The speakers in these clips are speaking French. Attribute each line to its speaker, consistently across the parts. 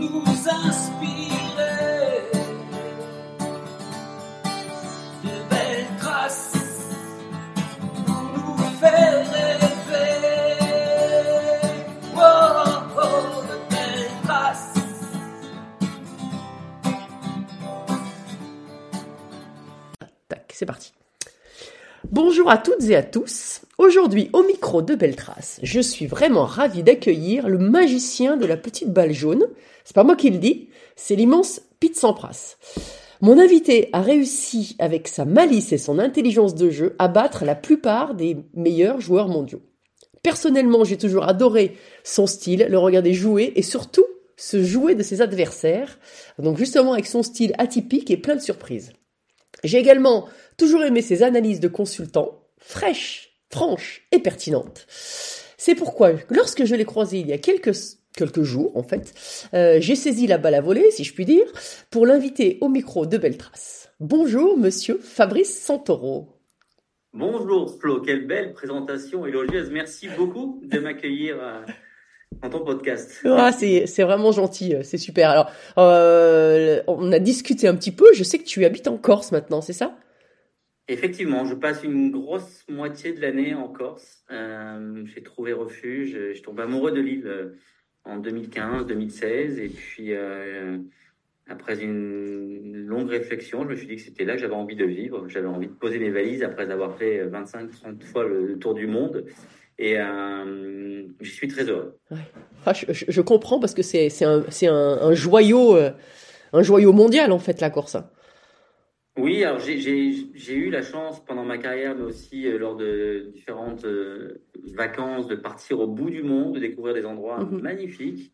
Speaker 1: nous inspirer de belles traces pour nous faire rêver. Oh, oh, de belles traces.
Speaker 2: Tac, c'est parti. Bonjour à toutes et à tous. Aujourd'hui, au micro de Beltrace, je suis vraiment ravie d'accueillir le magicien de la petite balle jaune. C'est pas moi qui le dis, c'est l'immense Pete Sampras. Mon invité a réussi, avec sa malice et son intelligence de jeu, à battre la plupart des meilleurs joueurs mondiaux. Personnellement, j'ai toujours adoré son style, le regarder jouer et surtout se jouer de ses adversaires. Donc justement avec son style atypique et plein de surprises. J'ai également toujours aimé ses analyses de consultant, fraîches, franches et pertinentes. C'est pourquoi, lorsque je l'ai croisé il y a quelques, quelques jours, en fait, euh, j'ai saisi la balle à voler, si je puis dire, pour l'inviter au micro de Beltrace. Bonjour, monsieur Fabrice Santoro.
Speaker 3: Bonjour Flo, quelle belle présentation élogieuse. Merci beaucoup de m'accueillir euh, dans ton podcast.
Speaker 2: Ah, c'est, c'est vraiment gentil, euh, c'est super. Alors, euh, on a discuté un petit peu, je sais que tu habites en Corse maintenant, c'est ça?
Speaker 3: Effectivement, je passe une grosse moitié de l'année en Corse. Euh, j'ai trouvé refuge, je tombe amoureux de l'île en 2015-2016 et puis euh, après une longue réflexion, je me suis dit que c'était là que j'avais envie de vivre. J'avais envie de poser mes valises après avoir fait 25-30 fois le, tour du monde. Et euh, je suis très heureux.
Speaker 2: Ah, je, comprends parce que c'est, un, un, joyau, euh, un joyau mondial en fait la Corse.
Speaker 3: Oui, alors j'ai- eu la chance pendant ma carrière, mais aussi euh, lors de différentes euh, vacances, de partir au bout du monde, de découvrir des endroits
Speaker 2: Mhm.
Speaker 3: magnifiques.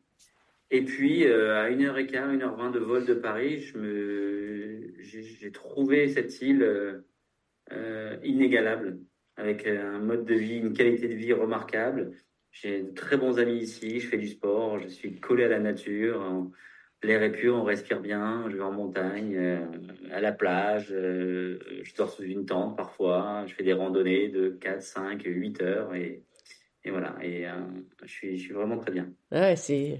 Speaker 3: Et puis, euh, à 1h15, 1h20 de vol de Paris, me, j'ai trouvé cette île euh, inégalable, avec un mode de vie, une qualité de vie remarquable. J'ai de très bons amis ici, je fais du sport, je suis collé à la nature. en- L'air est pur, on respire bien, je vais en montagne, euh, à la plage, euh, je dors sous une tente parfois, je fais des randonnées de 4, 5, 8 heures et, et voilà, et euh, je, suis, je suis vraiment très bien.
Speaker 2: Ouais, c'est,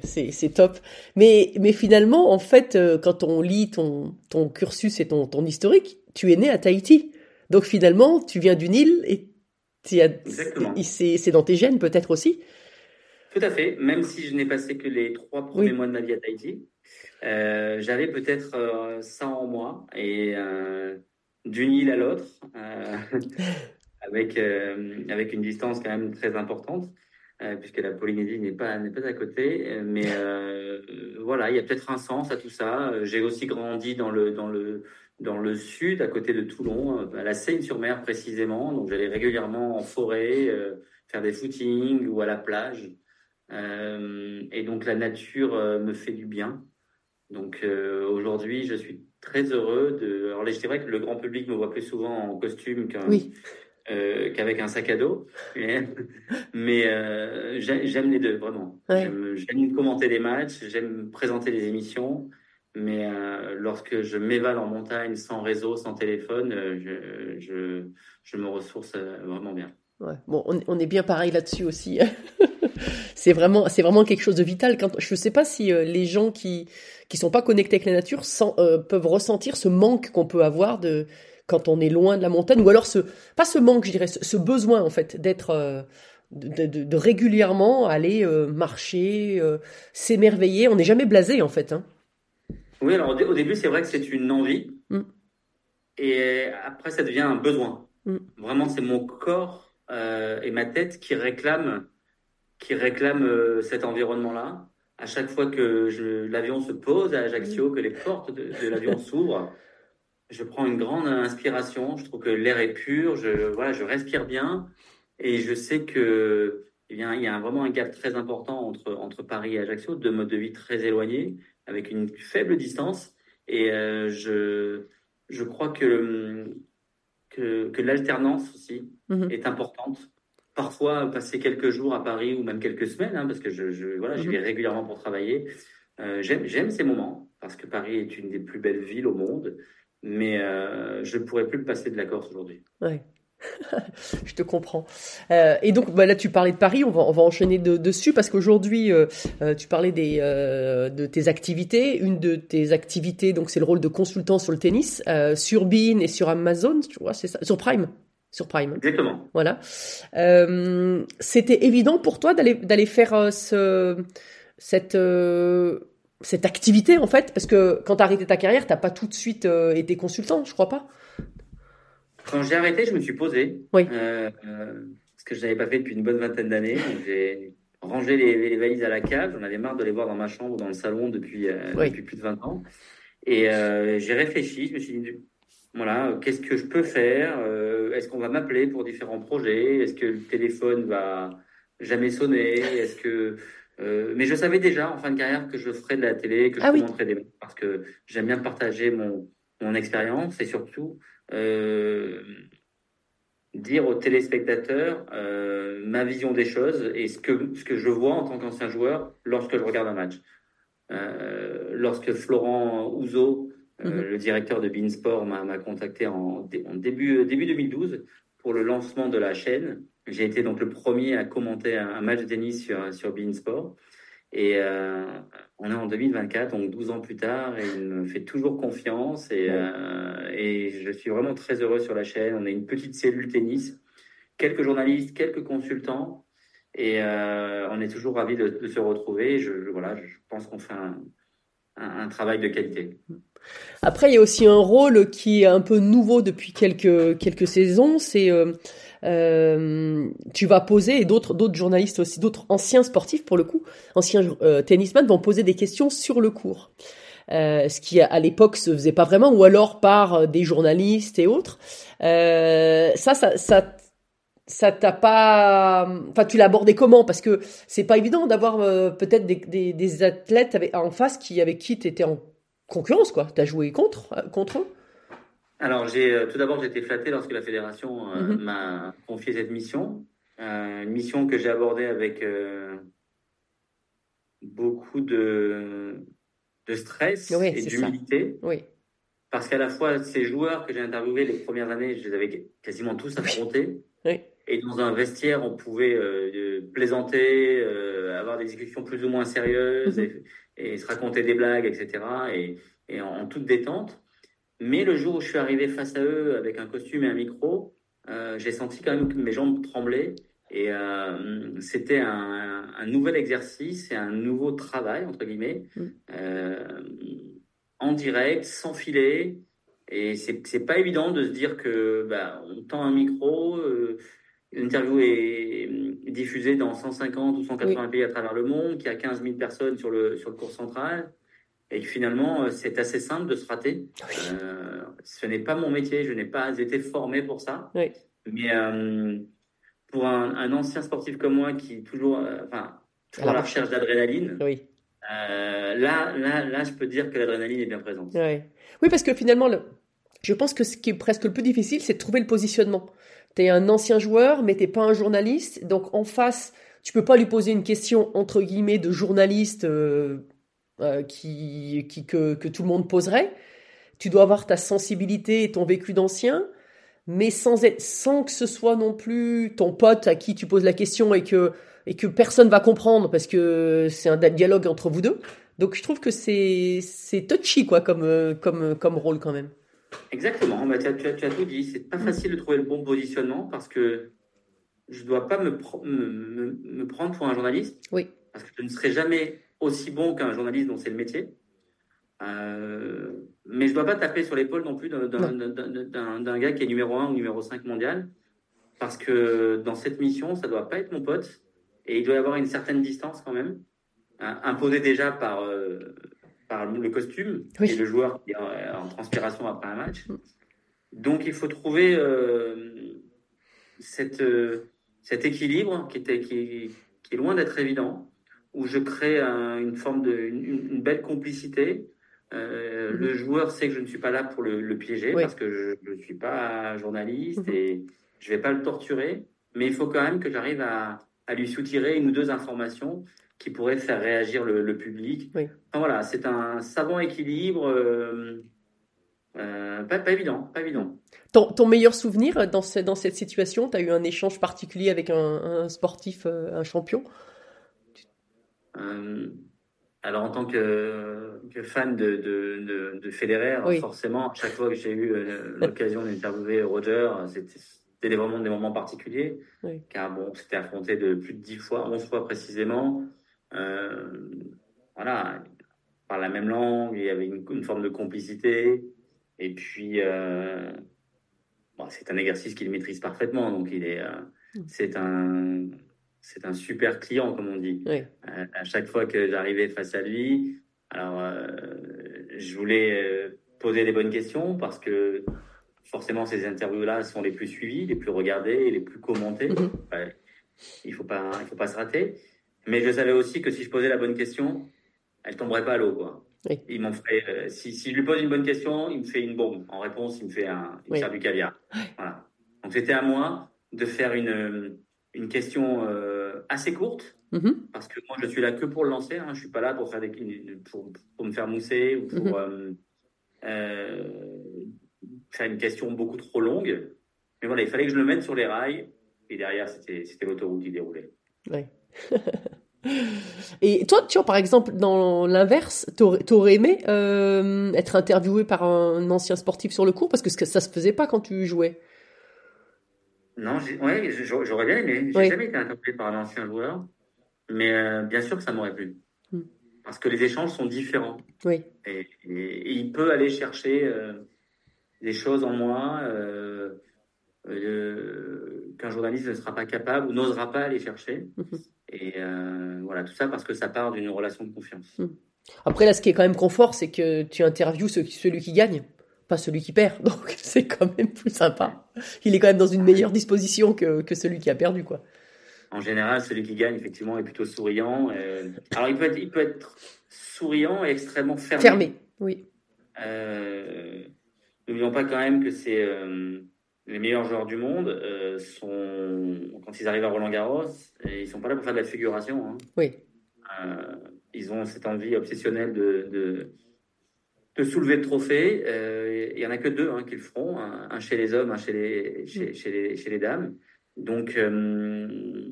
Speaker 2: top. Mais, mais finalement, en fait, quand on lit ton, ton cursus et ton, ton historique, tu es né à Tahiti. Donc finalement, tu viens d'une île et c'est, dans tes gènes peut-être aussi.
Speaker 3: Tout à fait, même si je n'ai passé que les trois premiers
Speaker 2: Oui.
Speaker 3: mois de ma vie à Tahiti, j'avais peut-être euh, ça en moi et euh, d'une île à l'autre, euh, avec, euh, avec une distance quand même très importante, euh, puisque la Polynésie n'est pas, n'est pas à côté. euh, Mais euh, voilà, il y a peut-être un sens à tout ça. Euh, J'ai aussi grandi dans le, dans le, dans le sud, à côté de Toulon, euh, à la Seine-sur-Mer précisément. Donc j'allais régulièrement en forêt, euh, faire des footings ou à la plage. Euh, et donc la nature euh, me fait du bien. Donc euh, aujourd'hui, je suis très heureux de. Alors c'est vrai que le grand public me voit plus souvent en costume qu'un-
Speaker 2: Oui.
Speaker 3: euh, qu'avec un sac à dos. Mais, mais euh, j'ai- j'aime les deux, vraiment.
Speaker 2: Ouais.
Speaker 3: J'aime commenter des matchs, j'aime présenter des émissions. Mais lorsque je m'évade en montagne sans réseau, sans téléphone, je, je, je me ressource vraiment bien.
Speaker 2: Ouais. Bon, on, on est bien pareil là-dessus aussi. c'est vraiment, c'est vraiment quelque chose de vital. Quand je sais pas si euh, les gens qui qui sont pas connectés avec la nature euh, peuvent ressentir ce manque qu'on peut avoir de quand on est loin de la montagne, ou alors ce pas ce manque, je dirais, ce, ce besoin en fait d'être euh, de, de- de régulièrement aller marcher, s'émerveiller. On n'est jamais blasé en fait. Hein.
Speaker 3: Oui, alors au, dé- au début, c'est vrai que c'est une envie.
Speaker 2: Mm.
Speaker 3: Et après, ça devient un besoin.
Speaker 2: Mm.
Speaker 3: Vraiment, c'est mon corps euh, et ma tête qui réclament, qui réclament euh, cet environnement-là. À chaque fois que l'avion se pose à Ajaccio, que les portes de, de l'avion s'ouvrent, je prends une grande inspiration. Je trouve que l'air est pur. Je, voilà, je respire bien. Et je sais que, eh bien, il y a vraiment un gap très important entre, entre Paris et Ajaccio, deux modes de vie très éloignés, avec une faible distance. Et euh, je, je crois que, que, que l'alternance aussi
Speaker 2: Mhm.
Speaker 3: est importante. Parfois, passer quelques jours à Paris ou même quelques semaines, hein, parce que je, je, voilà, j'y
Speaker 2: Mhm.
Speaker 3: vais régulièrement pour travailler. Euh, j'aime, ces moments, parce que Paris est une des plus belles villes au monde, mais euh, je ne pourrais plus le passer de la Corse aujourd'hui.
Speaker 2: Ouais. Je te comprends. Euh, et donc bah là, tu parlais de Paris, on va, on va enchaîner de- dessus parce qu'aujourd'hui, euh, tu parlais des, euh, de tes activités. Une de tes activités, donc c'est le rôle de consultant sur le tennis, sur Bean et sur Amazon, tu vois, c'est ça, sur Prime, sur Prime.
Speaker 3: Exactement.
Speaker 2: Voilà. Euh, C'était évident pour toi d'aller d'aller faire euh, ce, cette euh, cette activité en fait, parce que quand t'as arrêté ta carrière, t'as pas tout de suite été consultant, je crois pas.
Speaker 3: Quand j'ai arrêté, je me suis posé.
Speaker 2: Oui.
Speaker 3: Ce que je n'avais pas fait depuis une bonne vingtaine d'années. J'ai rangé les, les valises à la cave. J'en avais marre de les voir dans ma chambre dans le salon depuis,
Speaker 2: Oui.
Speaker 3: depuis plus de 20 ans. Et j'ai réfléchi. Je me suis dit, voilà, qu'est-ce que je peux faire Euh, Est-ce qu'on va m'appeler pour différents projets Est-ce que le téléphone va jamais sonner Est-ce que euh, mais je savais déjà en fin de carrière que je ferais de la télé, que je
Speaker 2: Ah oui.
Speaker 3: commenterais des matchs parce que j'aime bien partager mon, mon expérience et surtout euh, dire aux téléspectateurs euh, ma vision des choses et ce que, ce que je vois en tant qu'ancien joueur lorsque je regarde un match. Lorsque Florent Ouzo, euh,
Speaker 2: Mhm.
Speaker 3: le directeur de Beansport, m'a contacté en, dé- en début, début 2012 pour le lancement de la chaîne, j'ai été donc le premier à commenter un, match de tennis sur, sur Beansport. Et euh, on est en 2024, donc 12 ans plus tard, et il me fait toujours confiance. Et, euh, je suis vraiment très heureux sur la chaîne. On est une petite cellule tennis, quelques journalistes, quelques consultants. Et euh, on est toujours ravis de, de se retrouver. Je, je- voilà, je pense qu'on fait un, un- un travail de qualité.
Speaker 2: Après, il y a aussi un rôle qui est un peu nouveau depuis quelques quelques saisons. C'est euh, euh, tu vas poser et d'autres d'autres journalistes aussi, d'autres anciens sportifs pour le coup, anciens euh, tennisman vont poser des questions sur le cours. Euh, ce qui à l'époque se faisait pas vraiment, ou alors par euh, des journalistes et autres. Euh, ça, ça, ça, t'a pas, enfin, tu l'as abordé comment? Parce que c'est pas évident d'avoir euh, peut-être des, des, des athlètes avec, en face qui avec qui tu étais en concurrence, quoi. T'as joué contre, euh, contre eux
Speaker 3: Alors, j'ai euh, tout d'abord, j'ai été flatté lorsque la fédération euh,
Speaker 2: Mhm.
Speaker 3: m'a confié cette mission. Une mission que j'ai abordée avec beaucoup de, de stress
Speaker 2: Oui,
Speaker 3: et
Speaker 2: ça.
Speaker 3: d'humilité.
Speaker 2: Oui.
Speaker 3: Parce qu'à la fois, ces joueurs que j'ai interviewés les premières années, je les avais quasiment tous affrontés.
Speaker 2: Oui.
Speaker 3: Et dans un vestiaire, on pouvait plaisanter, avoir des discussions plus ou moins sérieuses
Speaker 2: Mhm.
Speaker 3: et, et se raconter des blagues, etc. Et, et en, en toute détente. Mais le jour où je suis arrivé face à eux avec un costume et un micro, euh, j'ai senti quand même que mes jambes tremblaient. Et euh, c'était un, un nouvel exercice et un nouveau travail, entre guillemets,
Speaker 2: Mm.
Speaker 3: euh, en direct, sans filet. Et c'est c'est pas évident de se dire que bah, on tend un micro, l'interview est est diffusée dans 150 ou 180 pays à travers le monde, qu'il y a 15 000 personnes sur le, sur le cours central, et finalement, euh, c'est assez simple de se rater. Euh, ce n'est pas mon métier, je n'ai pas été formé pour ça.
Speaker 2: Oui.
Speaker 3: Mais euh, pour un, un ancien sportif comme moi qui est toujours, euh, enfin, toujours
Speaker 2: À la
Speaker 3: recherche d'adrénaline,
Speaker 2: Oui.
Speaker 3: là, là, là, je peux dire que l'adrénaline est bien présente.
Speaker 2: Oui, parce que finalement, le- je pense que ce qui est presque le plus difficile, c'est de trouver le positionnement. Tu es un ancien joueur, mais t'es pas un journaliste. Donc en face, tu peux pas lui poser une question entre guillemets de journaliste euh, euh, qui, qui que, que tout le monde poserait. Tu dois avoir ta sensibilité et ton vécu d'ancien, mais sans être, sans que ce soit non plus ton pote à qui tu poses la question et que et que personne va comprendre parce que c'est un dialogue entre vous deux. Donc je trouve que c'est c'est touchy quoi comme euh, comme comme rôle quand même.
Speaker 3: Exactement, bah, tu, as, tu as- tu as tout dit. C'est pas facile de trouver le bon positionnement parce que je dois pas me, pro- me, me- me prendre pour un journaliste.
Speaker 2: Oui.
Speaker 3: Parce que je ne serai jamais aussi bon qu'un journaliste dont c'est le métier. Euh, mais je dois pas taper sur l'épaule non plus d'un- gars qui est numéro 1 ou numéro 5 mondial. Parce que dans cette mission, ça doit pas être mon pote. Et il doit y avoir une certaine distance quand même, hein, imposée déjà par, euh, par le costume
Speaker 2: Oui.
Speaker 3: et le joueur qui est en, en transpiration après un match.
Speaker 2: Mm.
Speaker 3: Donc il faut trouver euh, cette, euh, cet équilibre qui, était, qui, qui est loin d'être évident, où je crée un- une forme de une, une belle complicité. Euh,
Speaker 2: Mhm.
Speaker 3: Le joueur sait que je ne suis pas là pour le, le piéger
Speaker 2: Oui.
Speaker 3: parce que je ne suis pas journaliste
Speaker 2: Mhm.
Speaker 3: et je vais pas le torturer, mais il faut quand même que j'arrive à, à lui soutirer une ou deux informations qui pourraient faire réagir le, le public.
Speaker 2: Oui.
Speaker 3: Enfin, voilà, c'est un savant équilibre euh, Euh, pas, pas évident, pas évident.
Speaker 2: Ton, ton meilleur souvenir dans, ce- dans cette situation, tu as eu un échange particulier avec un, un sportif, euh, un champion?
Speaker 3: Euh, alors, en tant que, que fan de, de, de, de Federer,
Speaker 2: Oui.
Speaker 3: forcément, à chaque fois que j'ai eu l'occasion d'interviewer Roger, c'était vraiment des moments particuliers.
Speaker 2: Oui.
Speaker 3: Car bon, c'était affronté de plus de 10 fois, 11 fois précisément. Euh, voilà, on parle la même langue, il y avait une, une forme de complicité. Et puis, euh, bon, c'est un exercice qu'il maîtrise parfaitement. Donc, il est, euh,
Speaker 2: Mm.
Speaker 3: c'est un, c'est un super client, comme on dit.
Speaker 2: Oui.
Speaker 3: Euh, à chaque fois que j'arrivais face à lui, alors euh, je voulais euh, poser les bonnes questions parce que forcément ces interviews-là sont les plus suivies, les plus regardées, les plus commentées.
Speaker 2: Mhm.
Speaker 3: Ouais. il faut pas, il faut pas se rater. Mais je savais aussi que si je posais la bonne question, elle tomberait pas à l'eau, quoi.
Speaker 2: Oui.
Speaker 3: Il m'en ferait. euh, si, si je lui pose une bonne question, il me fait une bombe. En réponse, il me fait un, il me sert du caviar. Voilà. Donc c'était à moi de faire une une question euh, assez courte
Speaker 2: Mhm.
Speaker 3: parce que moi je suis là que pour le lancer. Hein. Je suis pas là pour faire des pour, pour me faire mousser ou pour
Speaker 2: Mhm.
Speaker 3: euh, euh, faire une question beaucoup trop longue. Mais voilà, il fallait que je le mette sur les rails et derrière c'était c'était l'autoroute qui déroulait.
Speaker 2: Ouais. Et toi, tu vois, par exemple, dans l'inverse, t'aurais t'aurais aimé euh, être interviewé par un ancien sportif sur le cours parce que ça se faisait pas quand tu jouais?
Speaker 3: Non, j'ai- ouais, j'a- j'aurais bien aimé. J'ai
Speaker 2: Oui.
Speaker 3: jamais été interpellé par un ancien joueur, mais euh, bien sûr que ça m'aurait plu.
Speaker 2: Mm.
Speaker 3: Parce que les échanges sont différents.
Speaker 2: Oui.
Speaker 3: Et, et- et il peut aller chercher euh, des choses en moi qu'un journaliste ne sera pas capable ou n'osera pas aller chercher.
Speaker 2: Mhm.
Speaker 3: Et euh, voilà, tout ça parce que ça part d'une relation de confiance.
Speaker 2: Après, là, ce qui est quand même confort, c'est que tu interviews ce- celui qui gagne, pas celui qui perd. Donc, c'est quand même plus sympa. Il est quand même dans une meilleure disposition que, que celui qui a perdu, quoi.
Speaker 3: En général, celui qui gagne, effectivement, est plutôt souriant. Euh, alors, il peut, être, il peut être souriant et extrêmement fermé.
Speaker 2: Fermé. Oui.
Speaker 3: Euh, N'oublions pas quand même que c'est les meilleurs joueurs du monde euh, sont quand ils arrivent à Roland Garros, et ils sont pas là pour faire de la figuration. hein.
Speaker 2: Oui.
Speaker 3: Euh, ils ont cette envie obsessionnelle de, de, de soulever le trophée. Euh, Il y en a que deux hein, qui le feront, un, un chez les hommes, un chez les, chez, chez les, chez les dames. Donc euh,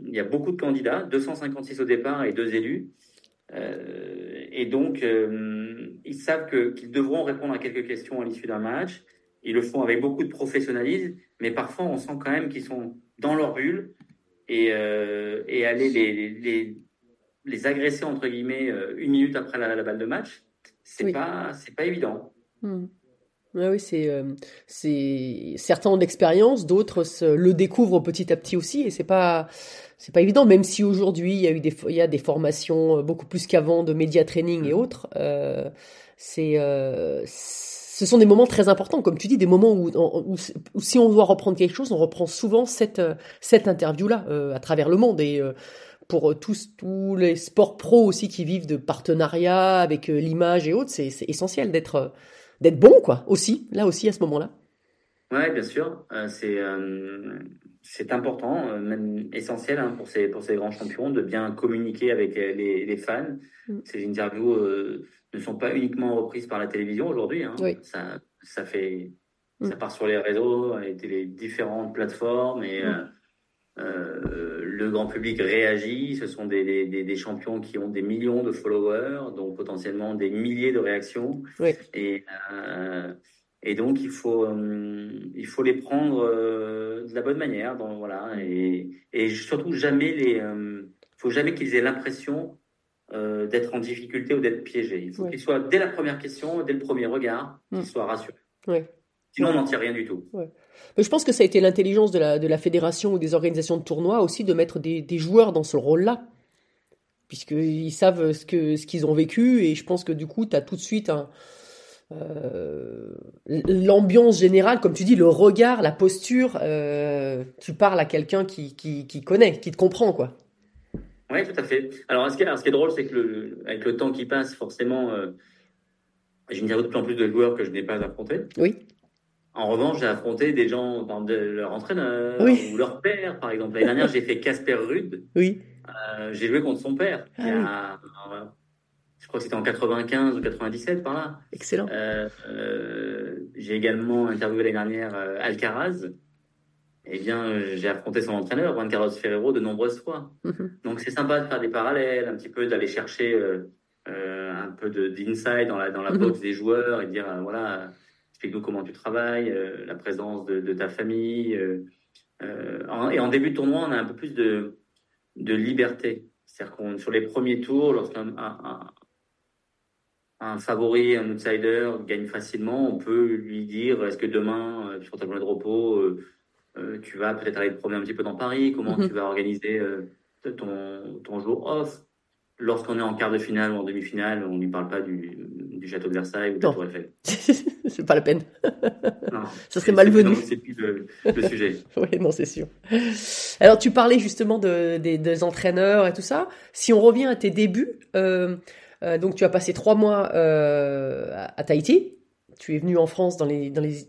Speaker 3: il y a beaucoup de candidats, 256 au départ et deux élus. Euh, et donc, euh, ils savent qu'ils devront répondre à quelques questions à l'issue d'un match. Ils le font avec beaucoup de professionnalisme, mais parfois on sent quand même qu'ils sont dans leur bulle et, euh, et aller les, les, agresser entre guillemets euh, une minute après la, la balle de match, c'est
Speaker 2: Oui.
Speaker 3: pas c'est pas évident.
Speaker 2: Hmm. Oui, c'est, euh, c'est certains ont d'expérience, d'autres se- le découvrent petit à petit aussi, et c'est pas, c'est pas évident. Même si aujourd'hui il y a eu des, il y a des formations beaucoup plus qu'avant de média training et autres, euh, c'est, euh, ce sont des moments très importants, comme tu dis, des moments où, où, où si on doit reprendre quelque chose, on reprend souvent cette, euh, cette interview-là euh, à travers le monde et euh, pour tous, tous les sports pro aussi qui vivent de partenariats avec euh, l'image et autres, c'est, essentiel d'être d'être bon, quoi, aussi, là aussi, à ce moment-là.
Speaker 3: Ouais, bien sûr, c'est c'est important, même essentiel hein, pour ces pour ces grands champions de bien communiquer avec les, les fans.
Speaker 2: Mm.
Speaker 3: Ces interviews euh, ne sont pas uniquement reprises par la télévision aujourd'hui. Hein.
Speaker 2: Oui.
Speaker 3: Ça ça fait
Speaker 2: Mm.
Speaker 3: ça part sur les réseaux et les différentes plateformes et
Speaker 2: Mm.
Speaker 3: euh, euh, le grand public réagit. Ce sont des, des, champions qui ont des millions de followers, donc potentiellement des milliers de réactions.
Speaker 2: Oui.
Speaker 3: Et, euh, et donc, il faut, euh, il faut les prendre de la bonne manière. Donc, voilà, et, et surtout, jamais les, faut jamais qu'ils aient l'impression euh, d'être en difficulté ou d'être piégés. Il faut
Speaker 2: Oui.
Speaker 3: qu'ils soient, dès la première question, dès le premier regard,
Speaker 2: Mm.
Speaker 3: qu'ils soient rassurés.
Speaker 2: Oui.
Speaker 3: Sinon, on n'en tire rien du tout.
Speaker 2: Mais je pense que ça a été l'intelligence de la, de la fédération ou des organisations de tournois aussi de mettre des, des joueurs dans ce rôle-là. Puisqu'ils savent ce qu'ils ont vécu et je pense que du coup, tu as tout de suite un, euh, l'ambiance générale, comme tu dis, le regard, la posture. euh, tu parles à quelqu'un qui, qui, qui connaît, qui te comprend, quoi.
Speaker 3: Oui, tout à fait. Alors, ce qui est, alors, ce qui est drôle, c'est que le, avec le temps qui passe, forcément, euh, j'ai une de plus en plus de joueurs que je n'ai pas affrontés.
Speaker 2: Oui.
Speaker 3: En revanche, j'ai affronté des gens, par exemple, leur entraîneur
Speaker 2: Oui.
Speaker 3: ou leur père, par exemple. L'année dernière, j'ai fait Casper Rudd.
Speaker 2: Oui.
Speaker 3: Euh, j'ai joué contre son père. il y a, euh, je crois que c'était en 95 ou 97, par là.
Speaker 2: Excellent.
Speaker 3: Euh, j'ai également interviewé l'année dernière Alcaraz. Eh bien, euh, j'ai affronté son entraîneur, Juan Carlos Ferrero, de nombreuses fois.
Speaker 2: Mhm.
Speaker 3: Donc, c'est sympa de faire des parallèles, un petit peu d'aller chercher euh, euh, un peu de- d'insight dans la, dans la
Speaker 2: Mhm.
Speaker 3: boxe des joueurs et dire, euh, voilà, explique-nous comment tu travailles, la présence de, de ta famille. en- et en début de tournoi, on a un peu plus de, de liberté. C'est-à-dire qu'on sur les premiers tours, lorsqu'un un, un- un favori, un outsider gagne facilement, on peut lui dire est-ce que demain, sur ta journée de repos, euh, tu vas peut-être aller te promener un petit peu dans Paris Comment
Speaker 2: Mhm.
Speaker 3: tu vas organiser euh, ton, ton jour off? Lorsqu'on est en quart de finale ou en demi-finale, on ne lui parle pas du, du château de Versailles ou de la. Tour Eiffel.
Speaker 2: c'est pas la peine.
Speaker 3: Non,
Speaker 2: Ça serait malvenu.
Speaker 3: c'est- plus le, le sujet.
Speaker 2: Oui, non, c'est sûr. Alors, tu parlais justement de, des, des entraîneurs et tout ça. Si on revient à tes débuts, euh, donc tu as passé trois mois à, à Tahiti. Tu es venu en France dans les, dans les,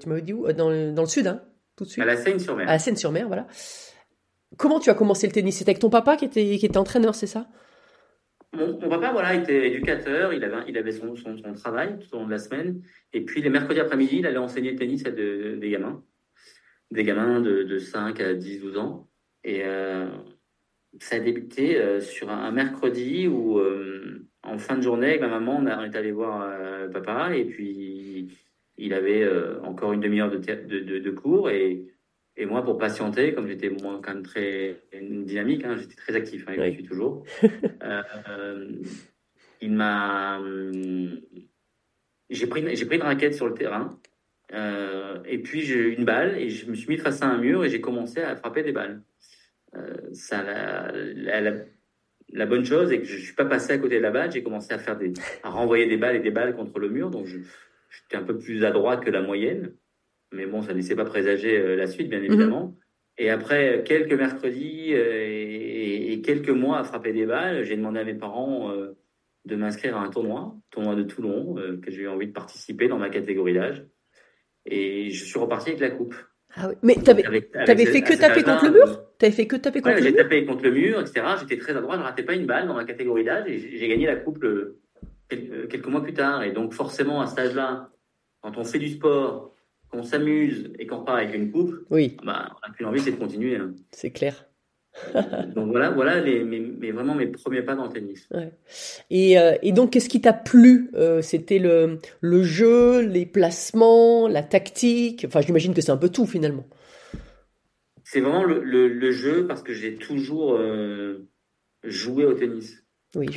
Speaker 2: tu m'avais dit où? Dans le, dans le sud, hein, tout de suite.
Speaker 3: À la Seine-sur-Mer.
Speaker 2: À la Seine-sur-Mer, voilà. Comment tu as commencé le tennis? C'était avec ton papa qui était, qui était entraîneur, c'est ça?
Speaker 3: Mon, mon papa, voilà, était éducateur. Il avait, il avait son, son, son travail tout au long de la semaine. Et puis, les mercredis après-midi, il allait enseigner le tennis à de- des gamins. Des gamins de, de 5 à 10, 12 ans. Et euh, ça a débuté euh, sur un, un mercredi où, euh, en fin de journée, avec ma maman, on, a- on est allé voir papa. Et puis, il avait euh, encore une demi-heure de, de, de, de cours. Et, et moi, pour patienter, comme j'étais moi quand même très dynamique, hein, j'étais très actif, hein, et je
Speaker 2: Oui.
Speaker 3: suis toujours. Euh, il m'a. hum, J'ai pris, une- j'ai pris une raquette sur le terrain. euh, et puis j'ai eu une balle et je me suis mis face à un mur et j'ai commencé à frapper des balles. Ça, la, la, la- la bonne chose est que je suis pas passé à côté de la balle. J'ai commencé à faire des, à renvoyer des balles et des balles contre le mur. Donc je- j'étais un peu plus adroit que la moyenne. Mais bon, ça ne laissait pas présager euh, la suite, bien évidemment. Et après quelques mercredis euh, et, et quelques mois à frapper des balles, j'ai demandé à mes parents euh, de m'inscrire à un tournoi, tournoi de Toulon, euh, que j'ai eu envie de participer dans ma catégorie d'âge. Et je suis reparti avec la coupe.
Speaker 2: Ah oui. Mais t'avais,
Speaker 3: ce-
Speaker 2: fait que taper contre le mur?
Speaker 3: Euh,
Speaker 2: T'avais fait que taper contre
Speaker 3: Ouais,
Speaker 2: le
Speaker 3: j'ai
Speaker 2: mur?
Speaker 3: tapé contre le mur, etc. J'étais très adroit, je ratais pas une balle dans ma catégorie d'âge et j'ai j'ai gagné la coupe le- euh, quelques mois plus tard. Et donc forcément, à cet âge-là, quand on fait du sport, qu'on s'amuse et qu'on repart avec une coupe,
Speaker 2: Oui,
Speaker 3: bah, on n'a plus envie, c'est de continuer. hein.
Speaker 2: c'est clair.
Speaker 3: Donc voilà, voilà les, mes, mes- vraiment mes premiers pas dans le tennis.
Speaker 2: Et, euh, et donc, qu'est-ce qui t'a plu Euh, C'était le, le jeu, les placements, la tactique? Enfin, j'imagine que c'est un peu tout finalement.
Speaker 3: C'est vraiment le, le- le jeu parce que j'ai toujours euh, joué au tennis.
Speaker 2: Oui.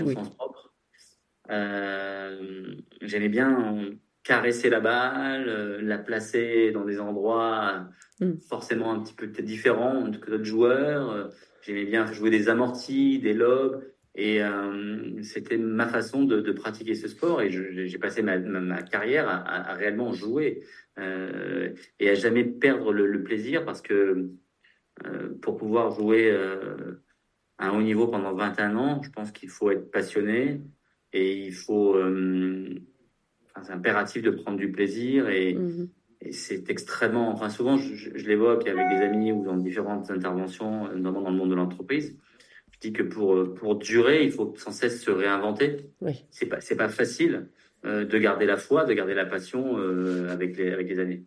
Speaker 3: Euh, J'aimais bien caresser la balle, euh, la placer dans des endroits
Speaker 2: Mm.
Speaker 3: forcément un petit peu peut-être différents que d'autres joueurs. Euh, J'aimais bien jouer des amortis, des lobes. Et euh, c'était ma façon de, de pratiquer ce sport. Et j'ai passé ma, ma- ma carrière à, à- à réellement jouer euh, et à jamais perdre le, le plaisir parce que euh, pour pouvoir jouer euh, à un haut niveau pendant 21 ans, je pense qu'il faut être passionné et il faut. Enfin, c'est impératif de prendre du plaisir et, et c'est extrêmement. Enfin, souvent, je, l'évoque avec des amis ou dans différentes interventions, notamment dans le monde de l'entreprise. Je dis que pour, pour durer, il faut sans cesse se réinventer.
Speaker 2: Oui.
Speaker 3: C'est pas, pas facile euh, de garder la foi, de garder la passion euh, avec, les, avec les années.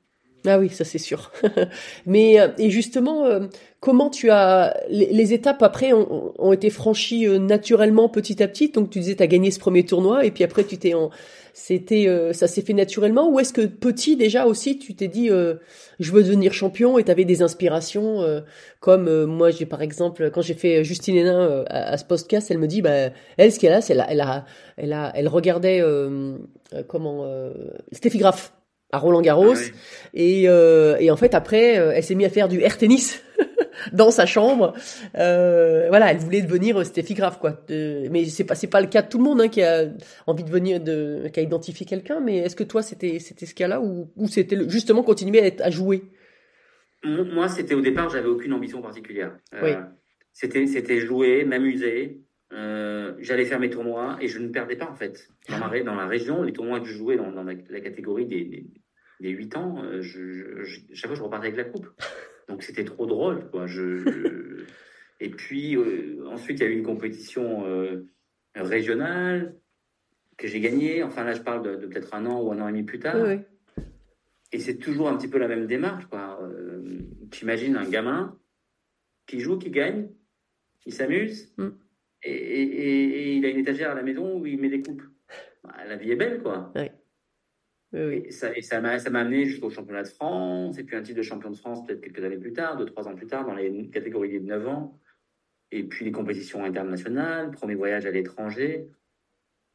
Speaker 2: Ah oui, ça c'est sûr. Mais euh, et justement, euh, comment tu as les, étapes après ont, ont été franchies euh, naturellement petit à petit? Donc tu disais tu as gagné ce premier tournoi et puis après tu t'es en c'était ça s'est fait naturellement? Ou est-ce que petit déjà aussi tu t'es dit je veux devenir champion et tu avais des inspirations comme moi j'ai par exemple quand j'ai fait Justine Hénin à, ce podcast elle me dit bah elle ce qu'elle a c'est elle a, elle a elle a elle regardait comment euh, Steffi Graf à Roland Garros
Speaker 3: Ah oui.
Speaker 2: et, euh, et en fait, après, euh, elle s'est mise à faire du air tennis dans sa chambre. Euh, voilà, elle voulait devenir Steffi Graf, quoi. Mais c'est pas c'est pas le cas de tout le monde hein, qui a envie de venir, de, qui a identifié quelqu'un. Mais est-ce que toi, c'était c'était ce cas-là ou, ou c'était justement continuer à, être, à jouer?
Speaker 3: Moi, c'était au départ, j'avais aucune ambition particulière.
Speaker 2: Oui.
Speaker 3: C'était, c'était jouer, m'amuser. Euh, j'allais faire mes tournois et je ne perdais pas en fait. Dans, la région, les tournois que je jouais dans, dans la, la catégorie des, des, des 8 ans, euh, je, je- chaque fois je repartais avec la coupe. Donc c'était trop drôle. Quoi. Je, Et puis euh, ensuite, il y a eu une compétition euh, régionale que j'ai gagnée. Enfin là, je parle de, de peut-être un an ou un an et demi plus tard.
Speaker 2: Oui, oui.
Speaker 3: et c'est toujours un petit peu la même démarche. Euh, T'imagines un gamin qui joue, qui gagne, il s'amuse,
Speaker 2: Mm.
Speaker 3: et, et- et il a une étagère à la maison où il met des coupes. Bah, la vie est belle, quoi.
Speaker 2: Oui, oui.
Speaker 3: Et ça, et ça m'a amené jusqu'au championnat de France, et puis un titre de champion de France peut-être quelques années plus tard, deux, trois ans plus tard, dans les catégories de 9 ans. Et puis les compétitions internationales, premier voyage à l'étranger.